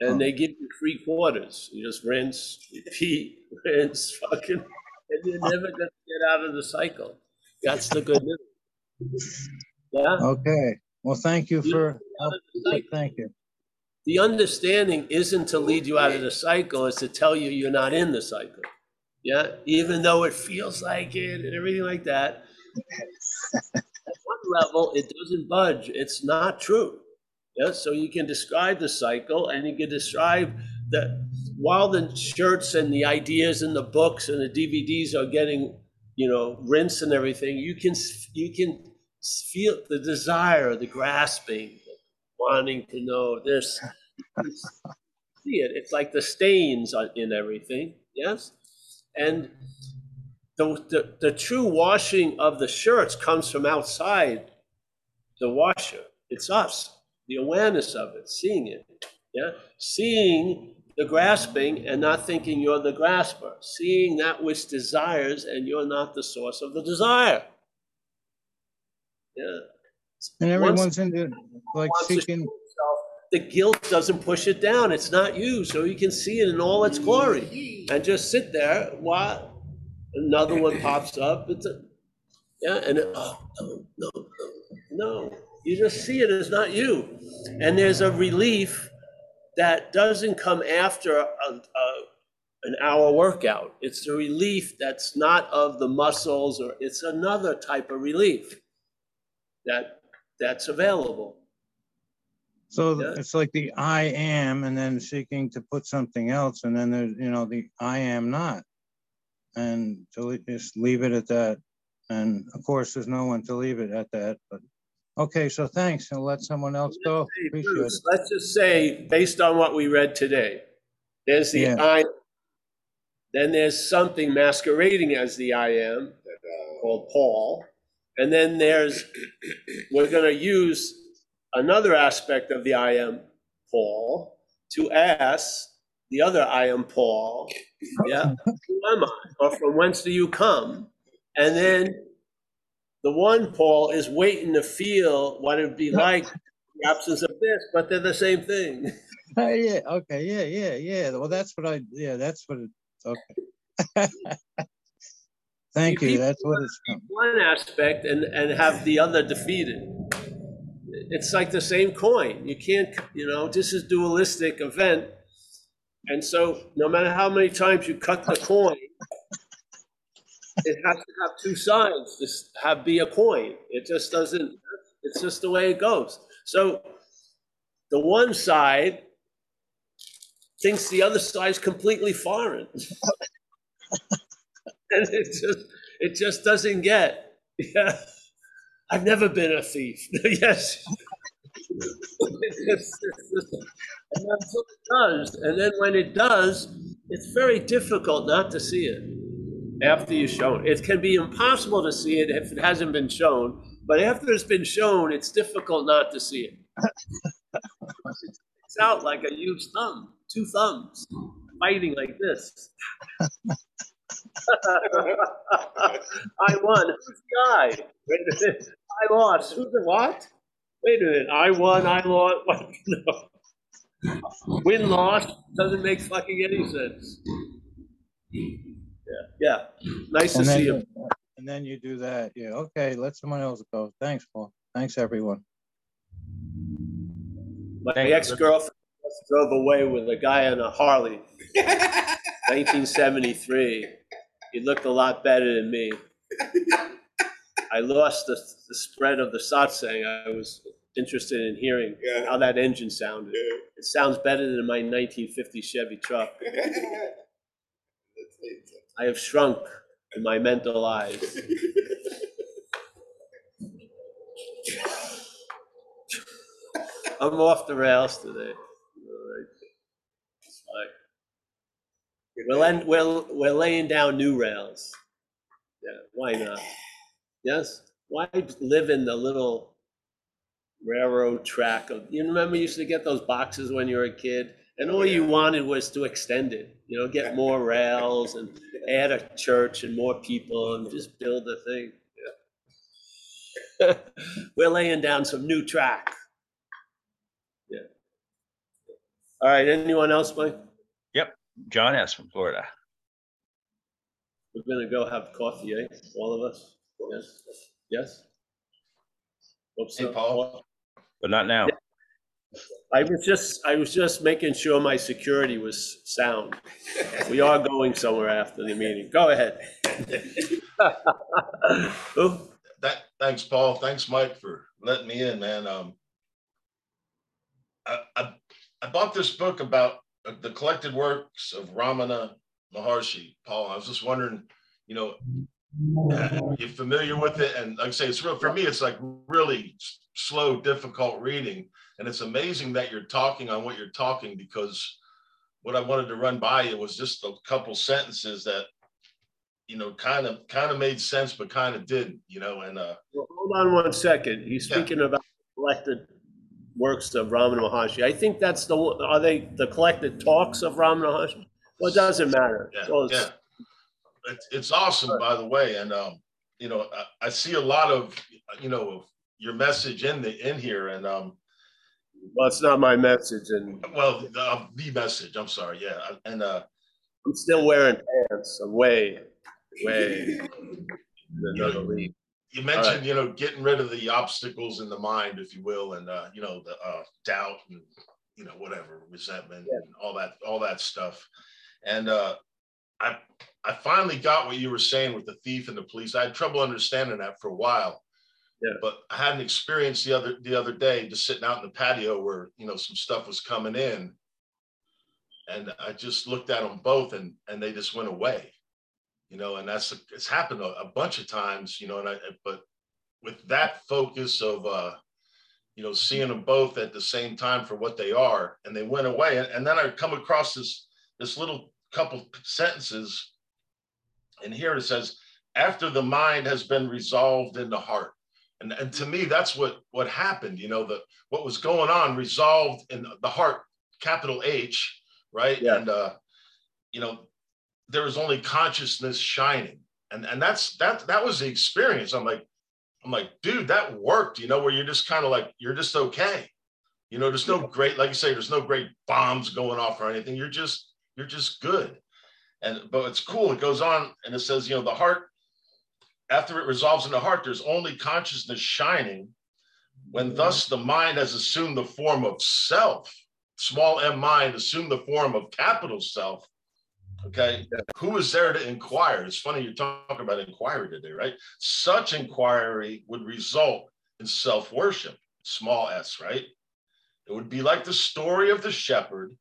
and oh. they give you three quarters. You just rinse, repeat, rinse, fucking, and you're never gonna get out of the cycle. That's the good news. Yeah. Okay, well, thank you for, out of the cycle. thank you. The understanding isn't to lead you out of the cycle, it's to tell you you're not in the cycle. Yeah, even though it feels like it and everything like that. At one level, it doesn't budge. It's not true. Yeah, so you can describe the cycle and you can describe that while the shirts and the ideas and the books and the DVDs are getting, you know, rinsed and everything, you can you can feel the desire, the grasping, wanting to know this. See it. It's like the stains in everything. Yes, and the, the the true washing of the shirts comes from outside the washer. It's us, the awareness of it, seeing it. Yeah, seeing the grasping and not thinking you're the grasper, seeing that which desires and you're not the source of the desire. Yeah. And Once- everyone's into, uh, like wants to show seeking, The guilt doesn't push it down. It's not you, so you can see it in all its glory, and just sit there while another one pops up. It's a, yeah, and it, oh no, no, no, no. You just see it as not you, and there's a relief that doesn't come after a, a, an hour workout. It's a relief that's not of the muscles, or it's another type of relief that that's available. so Yeah. it's like the I am and then seeking to put something else and then there's, you know, the I am not. And to just leave it at that. And of course, there's no one to leave it at that, but, okay, so thanks, and let someone else go. Appreciate it. Let's just say, based on what we read today, there's the Yeah. I, then there's something masquerading as the I am, uh, called Paul. And then there's, we're gonna use another aspect of the I am, Paul, to ask the other I am Paul, yeah, who am I? Or from whence do you come? And then the one Paul is waiting to feel what it'd be like the absence of this, but they're the same thing. Uh, Yeah, okay, yeah, yeah, yeah, well, that's what I, yeah, that's what it, okay. Thank See, you, that's what it's, One aspect and, and have the other defeated. It's like the same coin. You can't, you know, this is dualistic event. And so no matter how many times you cut the coin, it has to have two sides, just have be a coin. It just doesn't, it's just the way it goes. So the one side thinks the other side is completely foreign. and it just it just doesn't get yeah. I've never been a thief. Yes. And it does. And then when it does it's very difficult not to see it after you show it. it can be impossible to see it if it hasn't been shown but after it's been shown it's difficult not to see it. It's out like a huge thumb two thumbs fighting like this I won. Who's the I? Wait a minute. I lost. Who's the what? Wait a minute. I won. I lost. What? No. Win loss doesn't make fucking any sense. Yeah. Yeah. Nice to and see then, you. and then you do that, yeah, okay, let someone else go. Thanks, Paul. Thanks, everyone. My ex-girlfriend drove away with a guy on a Harley, 1973. He looked a lot better than me. I lost the, the spread of the satsang. I was interested in hearing Yeah. how that engine sounded. It sounds better than my 1950 Chevy truck. I have shrunk in my mental eyes. I'm off the rails today. All right. It's fine. We're, laying- we're, we're laying down new rails. Yeah, why not? Yes? Why live in the little railroad track of, you remember you used to get those boxes when you were a kid? And all you wanted was to extend it, you know, get more rails and add a church and more people and just build the thing. Yeah. We're laying down some new track. Yeah. All right, anyone else, Mike? John S. from Florida. We're gonna go have coffee, eh? All of us? Yes? Yes? Hope so. Hey, Paul. But not now. I was just, I was just making sure my security was sound. We are going somewhere after the meeting. Go ahead. Who? That, thanks, Paul. Thanks, Mike, for letting me in, man. Um, I, I, I bought this book about the collected works of Ramana Maharshi. Paul, I was just wondering, you know, uh, you familiar with it? And like I say, it's real, for me, it's like really slow, difficult reading. And it's amazing that you're talking on what you're talking because what I wanted to run by you was just a couple sentences that, you know, kind of, kind of made sense, but kind of didn't, you know, and, uh, Well, Hold on one second. He's Yeah. speaking about collected works of Ramana Maharshi. I think that's the, are they the collected talks of Ramana Maharshi? Well, it doesn't matter. Yeah, it's- yeah. It's, it's awesome, by the way, and, um, you know, I, I see a lot of, you know, of your message in the, in here, and, um, Well, it's not my message and well, the, uh, the message, I'm sorry, yeah, and, uh, I'm still wearing pants. I'm way, way in another league. You mentioned, you know, getting rid of the obstacles in the mind, if you will, and, uh, you know, the, uh, doubt and, you know, whatever, resentment and all that, all that stuff. And, uh, I, I finally got what you were saying with the thief and the police. I had trouble understanding that for a while. Yeah. But I had an experience the other, the other day, just sitting out in the patio where, you know, some stuff was coming in. And I just looked at them both and, and they just went away you know, and that's it's happened a, a bunch of times, you know, and I but with that focus of uh, you know, seeing them both at the same time for what they are, and they went away, and, and then I come across this this little couple sentences, and here it says, after the mind has been resolved in the heart. And, and to me, that's what what happened, you know, the what was going on resolved in the heart, capital H, right? Yeah. And uh, you know, there was only consciousness shining. And and that's that that was the experience. I'm like i'm like dude that worked you know where you're just kind of like you're just okay. You know there's no great like you say there's no great bombs going off or anything. You're just you're just good. And but it's cool. It goes on and it says you know the heart after it resolves in the heart there's only consciousness shining when thus the mind has assumed the form of self. Small m mind assumed the form of capital self Okay. Who is there to inquire? It's funny you're talking about inquiry today, right? Such inquiry would result in self worship, small s, right? It would be like the story of the shepherd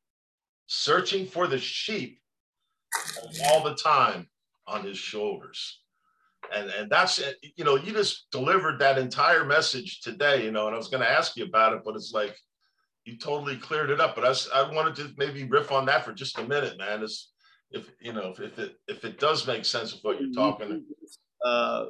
searching for the sheep all the time on his shoulders. And, and that's it. You know, you just delivered that entire message today, you know, and I was going to ask you about it, but it's like you totally cleared it up. But I, I wanted to maybe riff on that for just a minute, man. It's, if you know if, if it if it does make sense of what you're talking Uh, uh,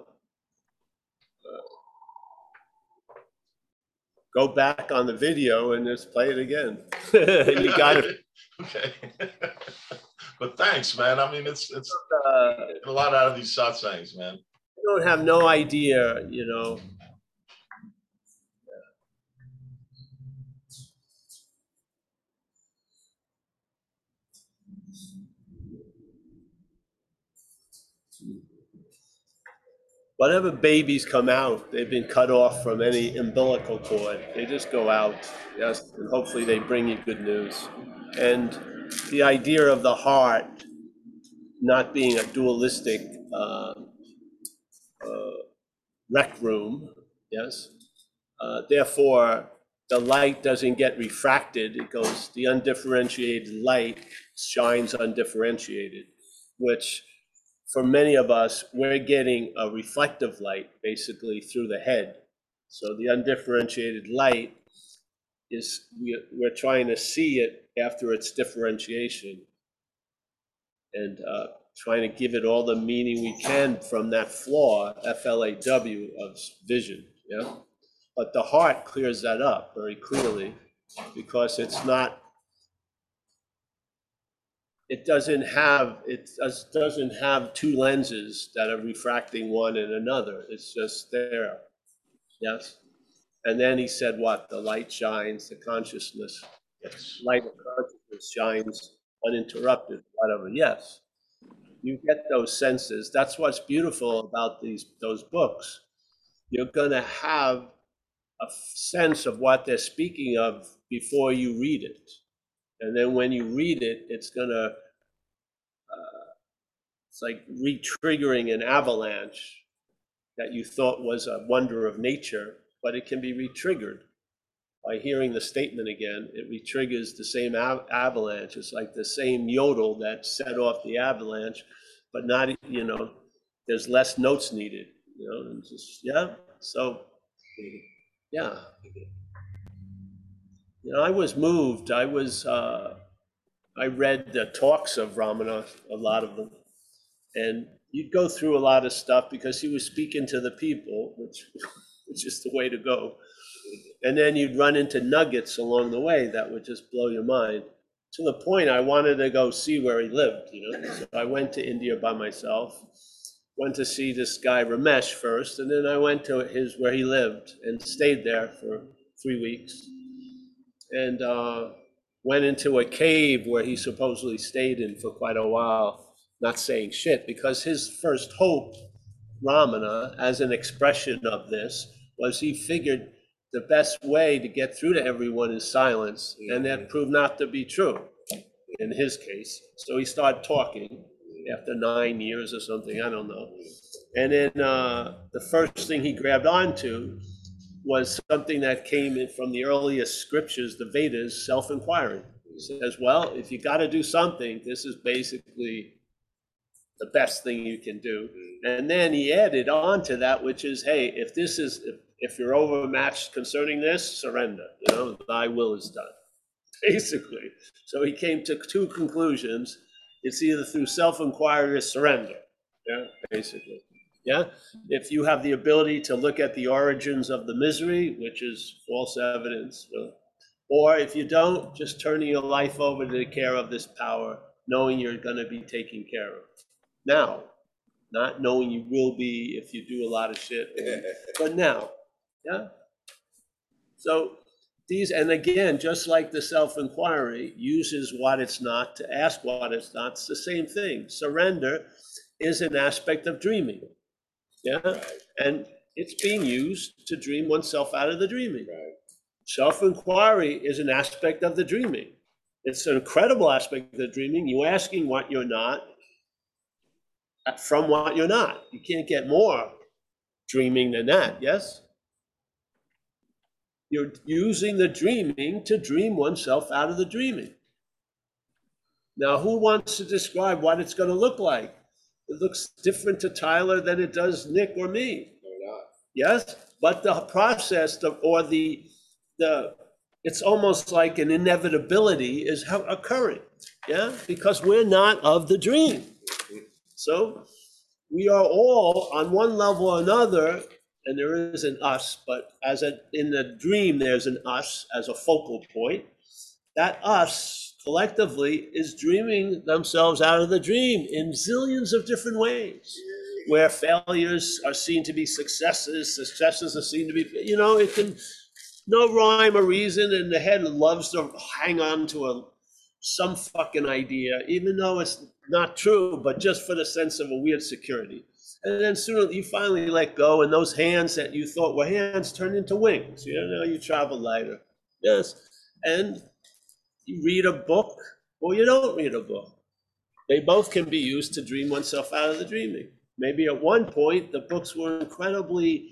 Go back on the video and just play it again. You got it. okay but thanks man i mean it's it's Uh, a lot out of these satsangs man You don't have no idea, you know. Whatever babies come out, they've been cut off from any umbilical cord. They just go out, yes, and hopefully they bring you good news. And the idea of the heart not being a dualistic uh, uh, rec room, yes? Uh, Therefore, the light doesn't get refracted, it goes, the undifferentiated light shines undifferentiated, which for many of us, we're getting a reflective light basically through the head. So the undifferentiated light is, we- we're trying to see it after its differentiation and uh, trying to give it all the meaning we can from that flaw, F-L-A-W, of vision, yeah? But the heart clears that up very clearly because it's not, it doesn't have, it does- doesn't have two lenses that are refracting one and another. It's just there. Yes? And then he said what? The light shines, the consciousness, Yes. light of consciousness shines uninterrupted, whatever. Yes. You get those senses. That's what's beautiful about these, those books. You're gonna have a f- sense of what they're speaking of before you read it. And then when you read it, it's gonna, uh, it's like re-triggering an avalanche that you thought was a wonder of nature, but it can be re-triggered. By hearing the statement again, it re-triggers the same av- avalanche. It's like the same yodel that set off the avalanche, but not, you know, there's less notes needed, you know, and just, yeah, so, yeah. You know, I was moved. I was, uh, I read the talks of Ramana, a lot of them. And you'd go through a lot of stuff because he was speaking to the people, which, which is the way to go. And then you'd run into nuggets along the way that would just blow your mind. To the point I wanted to go see where he lived, you know. So I went to India by myself, went to see this guy Ramesh first, and then I went to his where he lived and stayed there for three weeks. And uh, went into a cave where he supposedly stayed in for quite a while, not saying shit, because his first hope, Ramana, as an expression of this, was he figured the best way to get through to everyone is silence, and that proved not to be true in his case. So he started talking after nine years or something, I don't know. And then uh, the first thing he grabbed onto was something that came in from the earliest scriptures, the Vedas, self-inquiry. He says, well, if you got to do something, this is basically the best thing you can do. And then he added on to that, which is, hey, if this is, if, if you're overmatched concerning this, surrender. You know, thy will is done. Basically. So he came to two conclusions. It's either through self-inquiry or surrender. Yeah, basically. Yeah. If you have the ability to look at the origins of the misery, which is false evidence, uh, or if you don't, just turning your life over to the care of this power, knowing you're going to be taken care of. Now, not knowing you will be if you do a lot of shit, but now, yeah. So these, and again, just like the self-inquiry uses what it's not to ask what it's not, it's the same thing. Surrender is an aspect of dreaming. Yeah, and it's being used to dream oneself out of the dreaming. Right. Self-inquiry is an aspect of the dreaming. It's an incredible aspect of the dreaming. You asking what you're not uh, from what you're not. You can't get more dreaming than that, yes? You're using the dreaming to dream oneself out of the dreaming. Now, who wants to describe what it's going to look like? It looks different to Tyler than it does Nick or me. Yes, but the process the, or the the it's almost like an inevitability is how occurring. Yeah, because we're not of the dream. Mm-hmm. So we are all on one level or another, and there is an us, but as a, in the dream, there's an us as a focal point. That us collectively is dreaming themselves out of the dream in zillions of different ways, where failures are seen to be successes, successes are seen to be, you know, it can, no rhyme or reason, and the head loves to hang on to a some fucking idea, even though it's not true, but just for the sense of a weird security. And then sooner you finally let go, and those hands that you thought were hands turn into wings. You know, you travel lighter. Yes. And you read a book or you don't read a book. They both can be used to dream oneself out of the dreaming. Maybe at one point the books were incredibly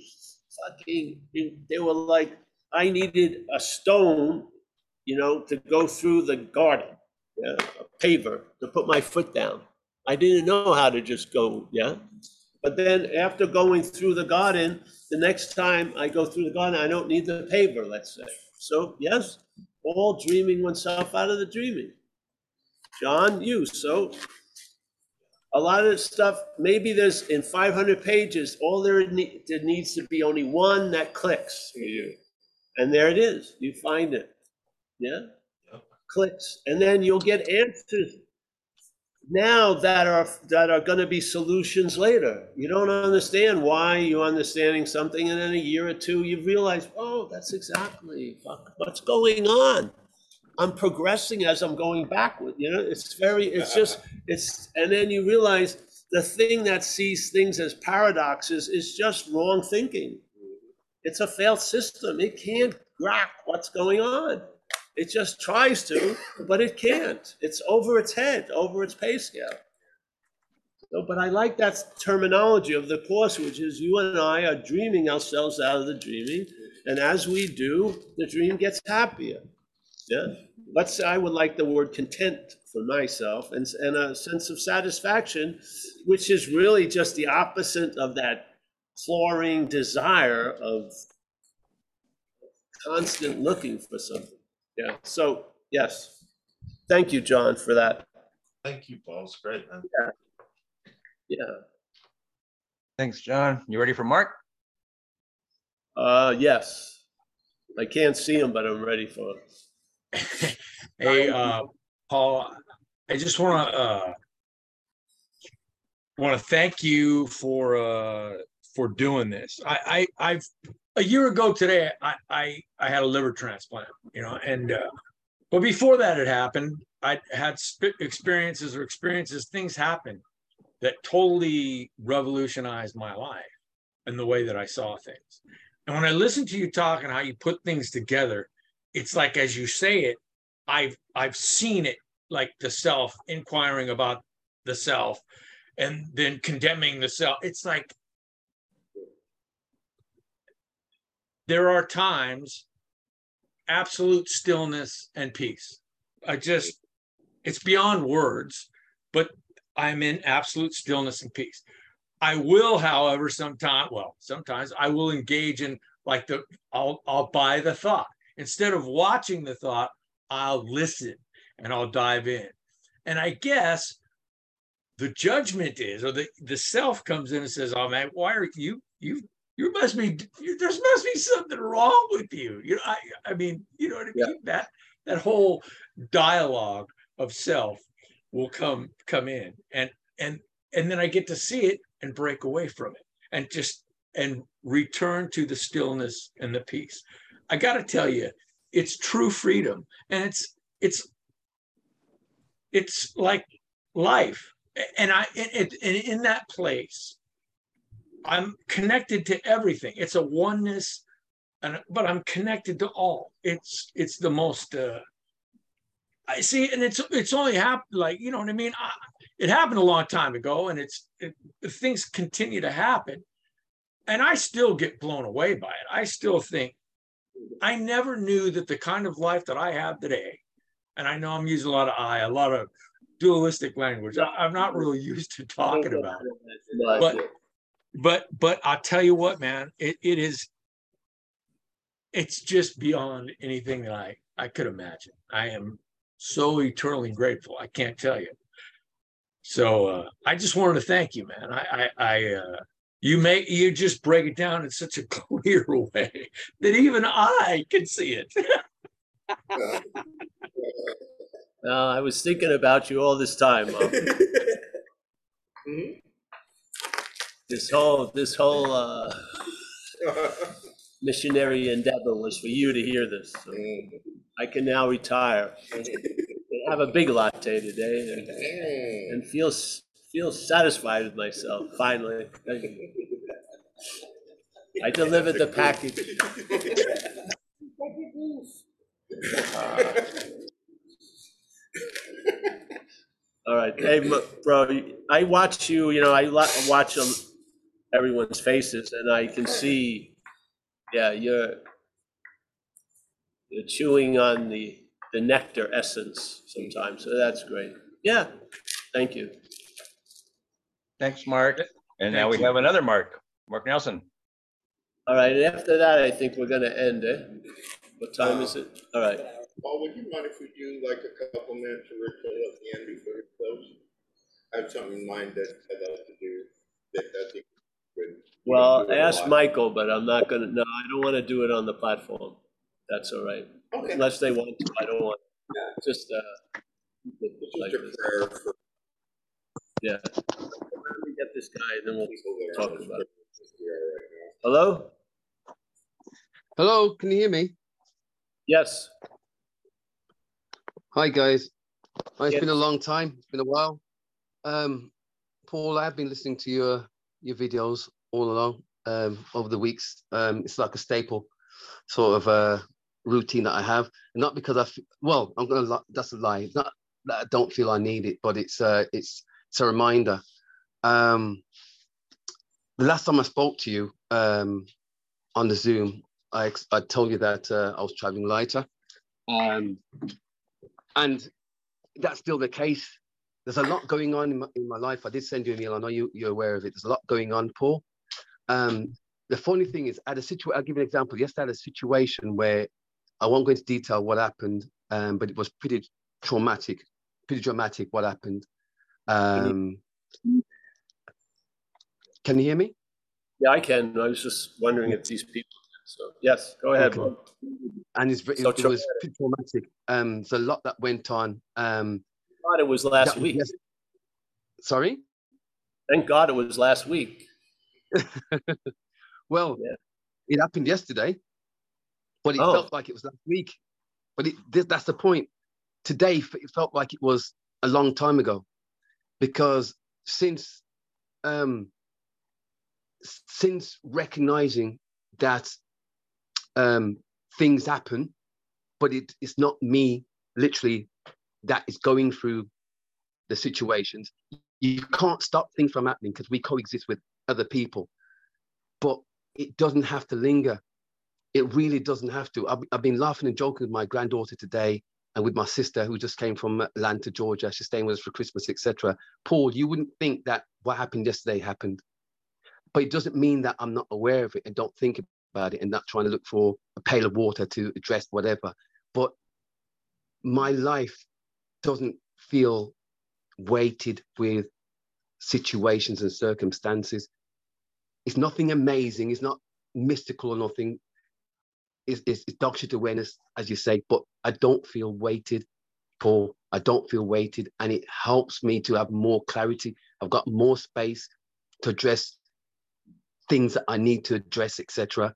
fucking, they were like, I needed a stone, you know, to go through the garden yeah, a paver to put my foot down. I didn't know how to just go, yeah. But then after going through the garden, the next time I go through the garden, I don't need the paver, let's say. So yes, all dreaming oneself out of the dreaming. John, you, so a lot of stuff, maybe there's in five hundred pages, all there ne- there needs to be only one that clicks for you. And there it is, you find it. Yeah? Clicks, and then you'll get answers now that are, that are gonna be solutions later. You don't understand why you're understanding something, and in a year or two, you realize, oh, that's exactly what's going on. I'm progressing as I'm going backward, you know, it's very, it's just, it's, and then you realize the thing that sees things as paradoxes is just wrong thinking. It's a failed system. It can't grasp what's going on. It just tries to, but it can't. It's over its head, over its pay scale. So, but I like that terminology of the course, which is you and I are dreaming ourselves out of the dreaming. And as we do, the dream gets happier. Yeah. Let's say I would like the word content for myself and, and a sense of satisfaction, which is really just the opposite of that clawing desire of constant looking for something. Yeah. So, yes. Thank you, John, for that. Thank you, Paul. It's great, man. Yeah. Thanks, John. You ready for Mark? Uh, yes. I can't see him, but I'm ready for it. Hey, uh, Paul, I just wanna, uh, wanna thank you for, uh, for doing this. I, I, I've, a year ago today, I, I, I had a liver transplant, you know, and, uh, but before that had happened, I had experiences or experiences, things happened that totally revolutionized my life and the way that I saw things. And when I listen to you talk and how you put things together, it's like as you say it, I've I've seen it like the self inquiring about the self and then condemning the self. It's like there are times absolute stillness and peace. I just it's beyond words, but I'm in absolute stillness and peace. I will, however, sometimes, well, sometimes I will engage in like the I'll I'll buy the thought. Instead of watching the thought, I'll listen and I'll dive in. And I guess the judgment is, or the, the self comes in and says, Oh man, why are you you you must be you, there must be something wrong with you. You know, I I mean, you know what I mean? Yeah. That that whole dialogue of self will come come in and and and then I get to see it and break away from it and just and return to the stillness and the peace. I got to tell you, it's true freedom, and it's it's it's like life. And I and, and and in that place, I'm connected to everything. It's a oneness, and but I'm connected to all. It's it's the most. Uh, I see, and it's it's only happened like you know what I mean. I, it happened a long time ago, and it's it, things continue to happen, and I still get blown away by it. I still think I never knew that the kind of life that I have today, and I know I'm using a lot of I, a lot of dualistic language. I, I'm not really used to talking about it but but but I'll tell you what, man, it, it is it's just beyond anything that I I could imagine. I am so eternally grateful. I can't tell you. So uh, I just wanted to thank you, man. I I, I uh, you make you just break it down in such a clear way that even I can see it. Uh, I was thinking about you all this time, Mom. This whole, this whole, uh, missionary endeavor was for you to hear this. So I can now retire. and Have a big latte today and, and feel, s- feel satisfied with myself, finally. I delivered the package. All right, hey, m- bro, I watch you, you know, I lo- watch them, everyone's faces, and I can see, yeah, you're, you're chewing on the, the nectar essence sometimes, so that's great. Yeah, thank you. Thanks, Mark. And now we have another Mark, Mark Nelson. All right, and after that, I think we're gonna end it. What time is it? All right, Paul, would you mind if we do like a couple minutes of ritual at the end before we close? I have something in mind that I'd like to do that I think would. Well, do it a ask. Michael, but I'm not gonna, no, I don't wanna do it on the platform. That's all right. Okay. Unless they want to, I don't want, Yeah. just, uh, It's like a this. prayer for yeah. Let me get this guy, and then we'll people that talk about it. right. Hello? Hello, can you hear me? Yes, Hi, guys. Oh, It's Yeah. been a long time. It's been a while. Um, Paul, I've been listening to your your videos all along um, over the weeks. Um, it's like a staple sort of uh, routine that I have. Not because I, f- well, I'm gonna. li- That's a lie. Not that I don't feel I need it, but it's uh, it's it's a reminder. Um, the last time I spoke to you um, on the Zoom, I ex- I told you that uh, I was traveling lighter. Um, and that's still the case. There's a lot going on in my, in my life. I did send you an email. I know you, you're aware of it. There's a lot going on, Paul. Um, the funny thing is, at a situation, I'll give you an example. Yesterday, I had a situation where I won't go into detail what happened, um, but it was pretty traumatic, pretty dramatic what happened. Um, can you hear me? yeah, I can. I was just wondering if these people, so, yes, go ahead. Okay. and it's, it, So it was pretty traumatic. Um, there's a lot that went on. Um, God, it was last that- week. yes- Sorry. Thank God it was last week. Well, Yeah. it happened yesterday, but it Oh. felt like it was last week. But it, th- that's the point. Today, it felt like it was a long time ago, because since um, since recognizing that um, things happen, but it, it's not me literally that is going through the situations. You can't stop things from happening because we coexist with other people, but it doesn't have to linger. It really doesn't have to. I've, I've been laughing and joking with my granddaughter today and with my sister who just came from Atlanta, Georgia. She's staying with us for Christmas, etc. Paul, you wouldn't think that what happened yesterday happened, but it doesn't mean that I'm not aware of it and don't think about it and not trying to look for a pail of water to address whatever. But my life doesn't feel weighted with situations and circumstances. It's nothing amazing. It's not mystical or nothing. It's, it's, it's awareness, as you say, but I don't feel weighted, Paul. I don't feel weighted, and it helps me to have more clarity. I've got more space to address things that I need to address, etc.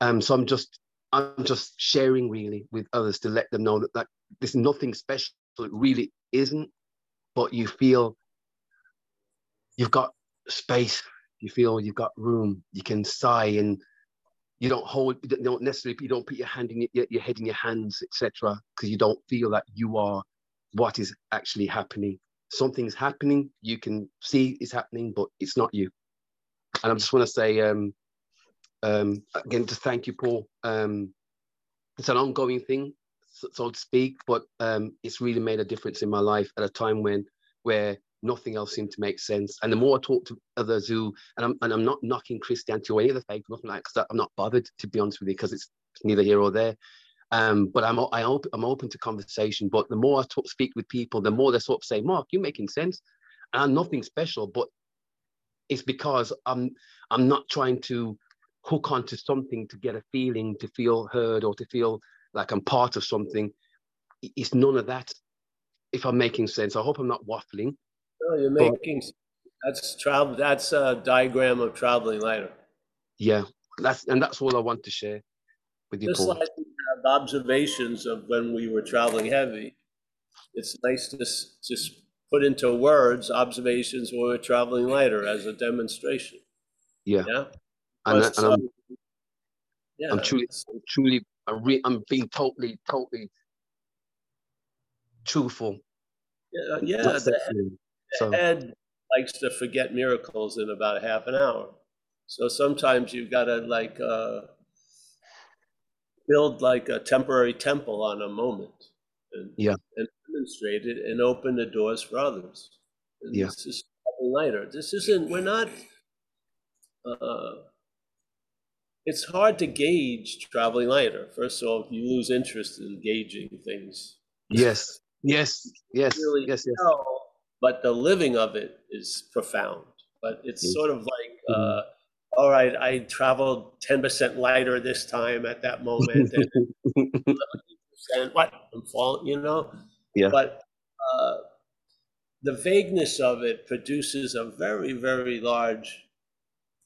Um, so I'm just, I'm just sharing really with others to let them know that, that there's nothing special. It really isn't, but you feel you've got space you feel you've got room you can sigh and you don't hold you don't necessarily you don't put your hand in your, your head in your hands etc because you don't feel that you are what is actually happening. Something's happening you can see it's happening but it's not you. And i just want to say um um again to thank you paul. Um it's an ongoing thing so, to speak but um it's really made a difference in my life at a time when where nothing else seemed to make sense. And the more I talk to others who, and I'm, and I'm not knocking Christianity or any of the faith, nothing like because I'm not bothered to be honest with you, because it's neither here or there. Um, but I'm I open, I'm open to conversation. But the more I talk, speak with people, the more they sort of say, "Mark, you're making sense," and I'm nothing special, but it's because I'm I'm not trying to hook onto something to get a feeling, to feel heard, or to feel like I'm part of something. It's none of that. If I'm making sense, I hope I'm not waffling. No, you're But- making, that's travel, that's a diagram of traveling lighter. Yeah, that's and that's all I want to share with you, Just Paul. like we have observations of when we were traveling heavy. It's nice to just put into words observations when we're traveling lighter as a demonstration. Yeah. Yeah. and, and I'm Yeah. I'm truly- truly, I'm, re- I'm being totally, totally truthful. Yeah, yeah, not the. So head likes to forget miracles in about half an hour. So sometimes you've got to like uh, build like a temporary temple on a moment. And, Yeah. And demonstrate it and open the doors for others. And Yeah. This is lighter. This isn't, we're not, uh, it's hard to gauge traveling lighter. First of all, you lose interest in gauging things. yes, yes, yes, Really yes, yes. tell but the living of it is profound. But it's Mm. sort of like, uh, all right, I traveled 10% lighter this time at that moment. And and what I'm falling, you know. Yeah. But uh, the vagueness of it produces a very, very large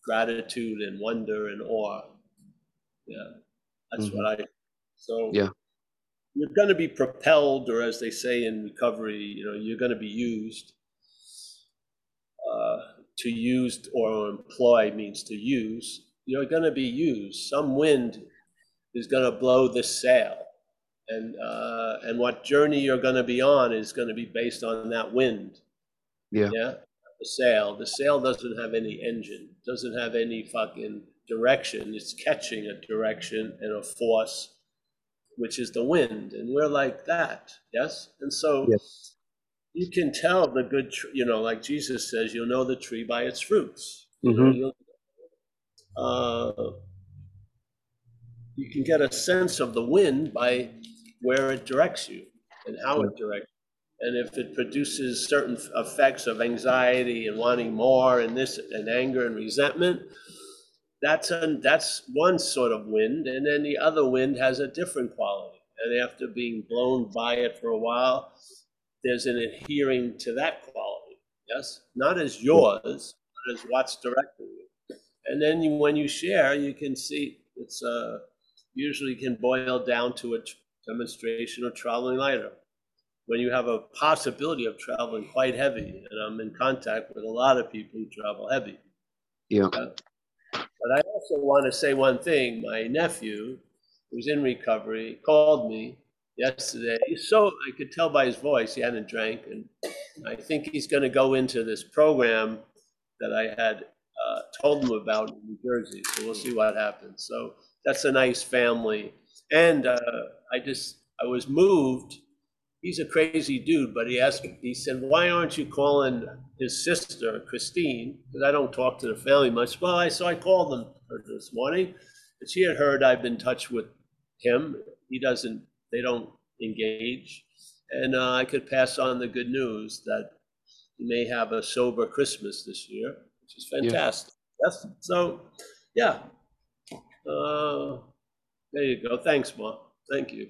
gratitude and wonder and awe. Yeah, that's what I. So Yeah. you're going to be propelled, or as they say in recovery, you know, you're going to be used. Uh, to use or employ means to use. You're going to be used. Some wind is going to blow this sail and uh, and what journey you're going to be on is going to be based on that wind. Yeah. Yeah. The sail. The sail doesn't have any engine. Doesn't have any fucking direction. It's catching a direction and a force, which is the wind, and we're like that. Yes. And so. Yes. You can tell the good, tr- you know, like Jesus says, you'll know the tree by its fruits. You know, Mhm. you'll- uh, you can get a sense of the wind by where it directs you and how it directs. And if it produces certain effects of anxiety and wanting more and this and anger and resentment, that's that's one sort of wind. And then the other wind has a different quality. And after being blown by it for a while, there's an adhering to that quality. Yes, not as yours, but as what's directing you. And then you, when you share, you can see it's uh, usually can boil down to a demonstration of traveling lighter. When you have a possibility of traveling quite heavy, and I'm in contact with a lot of people who travel heavy. Yeah. But I also want to say one thing. My nephew, who's in recovery, called me yesterday. He's so I could tell by his voice he hadn't drank, and I think he's going to go into this program that I had uh, told him about in New Jersey. So we'll see what happens. So that's a nice family, and uh, I just I was moved. He's a crazy dude, but he asked me. He said, "Why aren't you calling his sister Christine? Because I don't talk to the family much." Well, I so I called them her this morning, and she had heard I've been in touch with him. He doesn't. They don't engage, and uh, I could pass on the good news that he may have a sober Christmas this year, which is fantastic. Yes. So, yeah. Uh, there you go. Thanks, Ma. Thank you.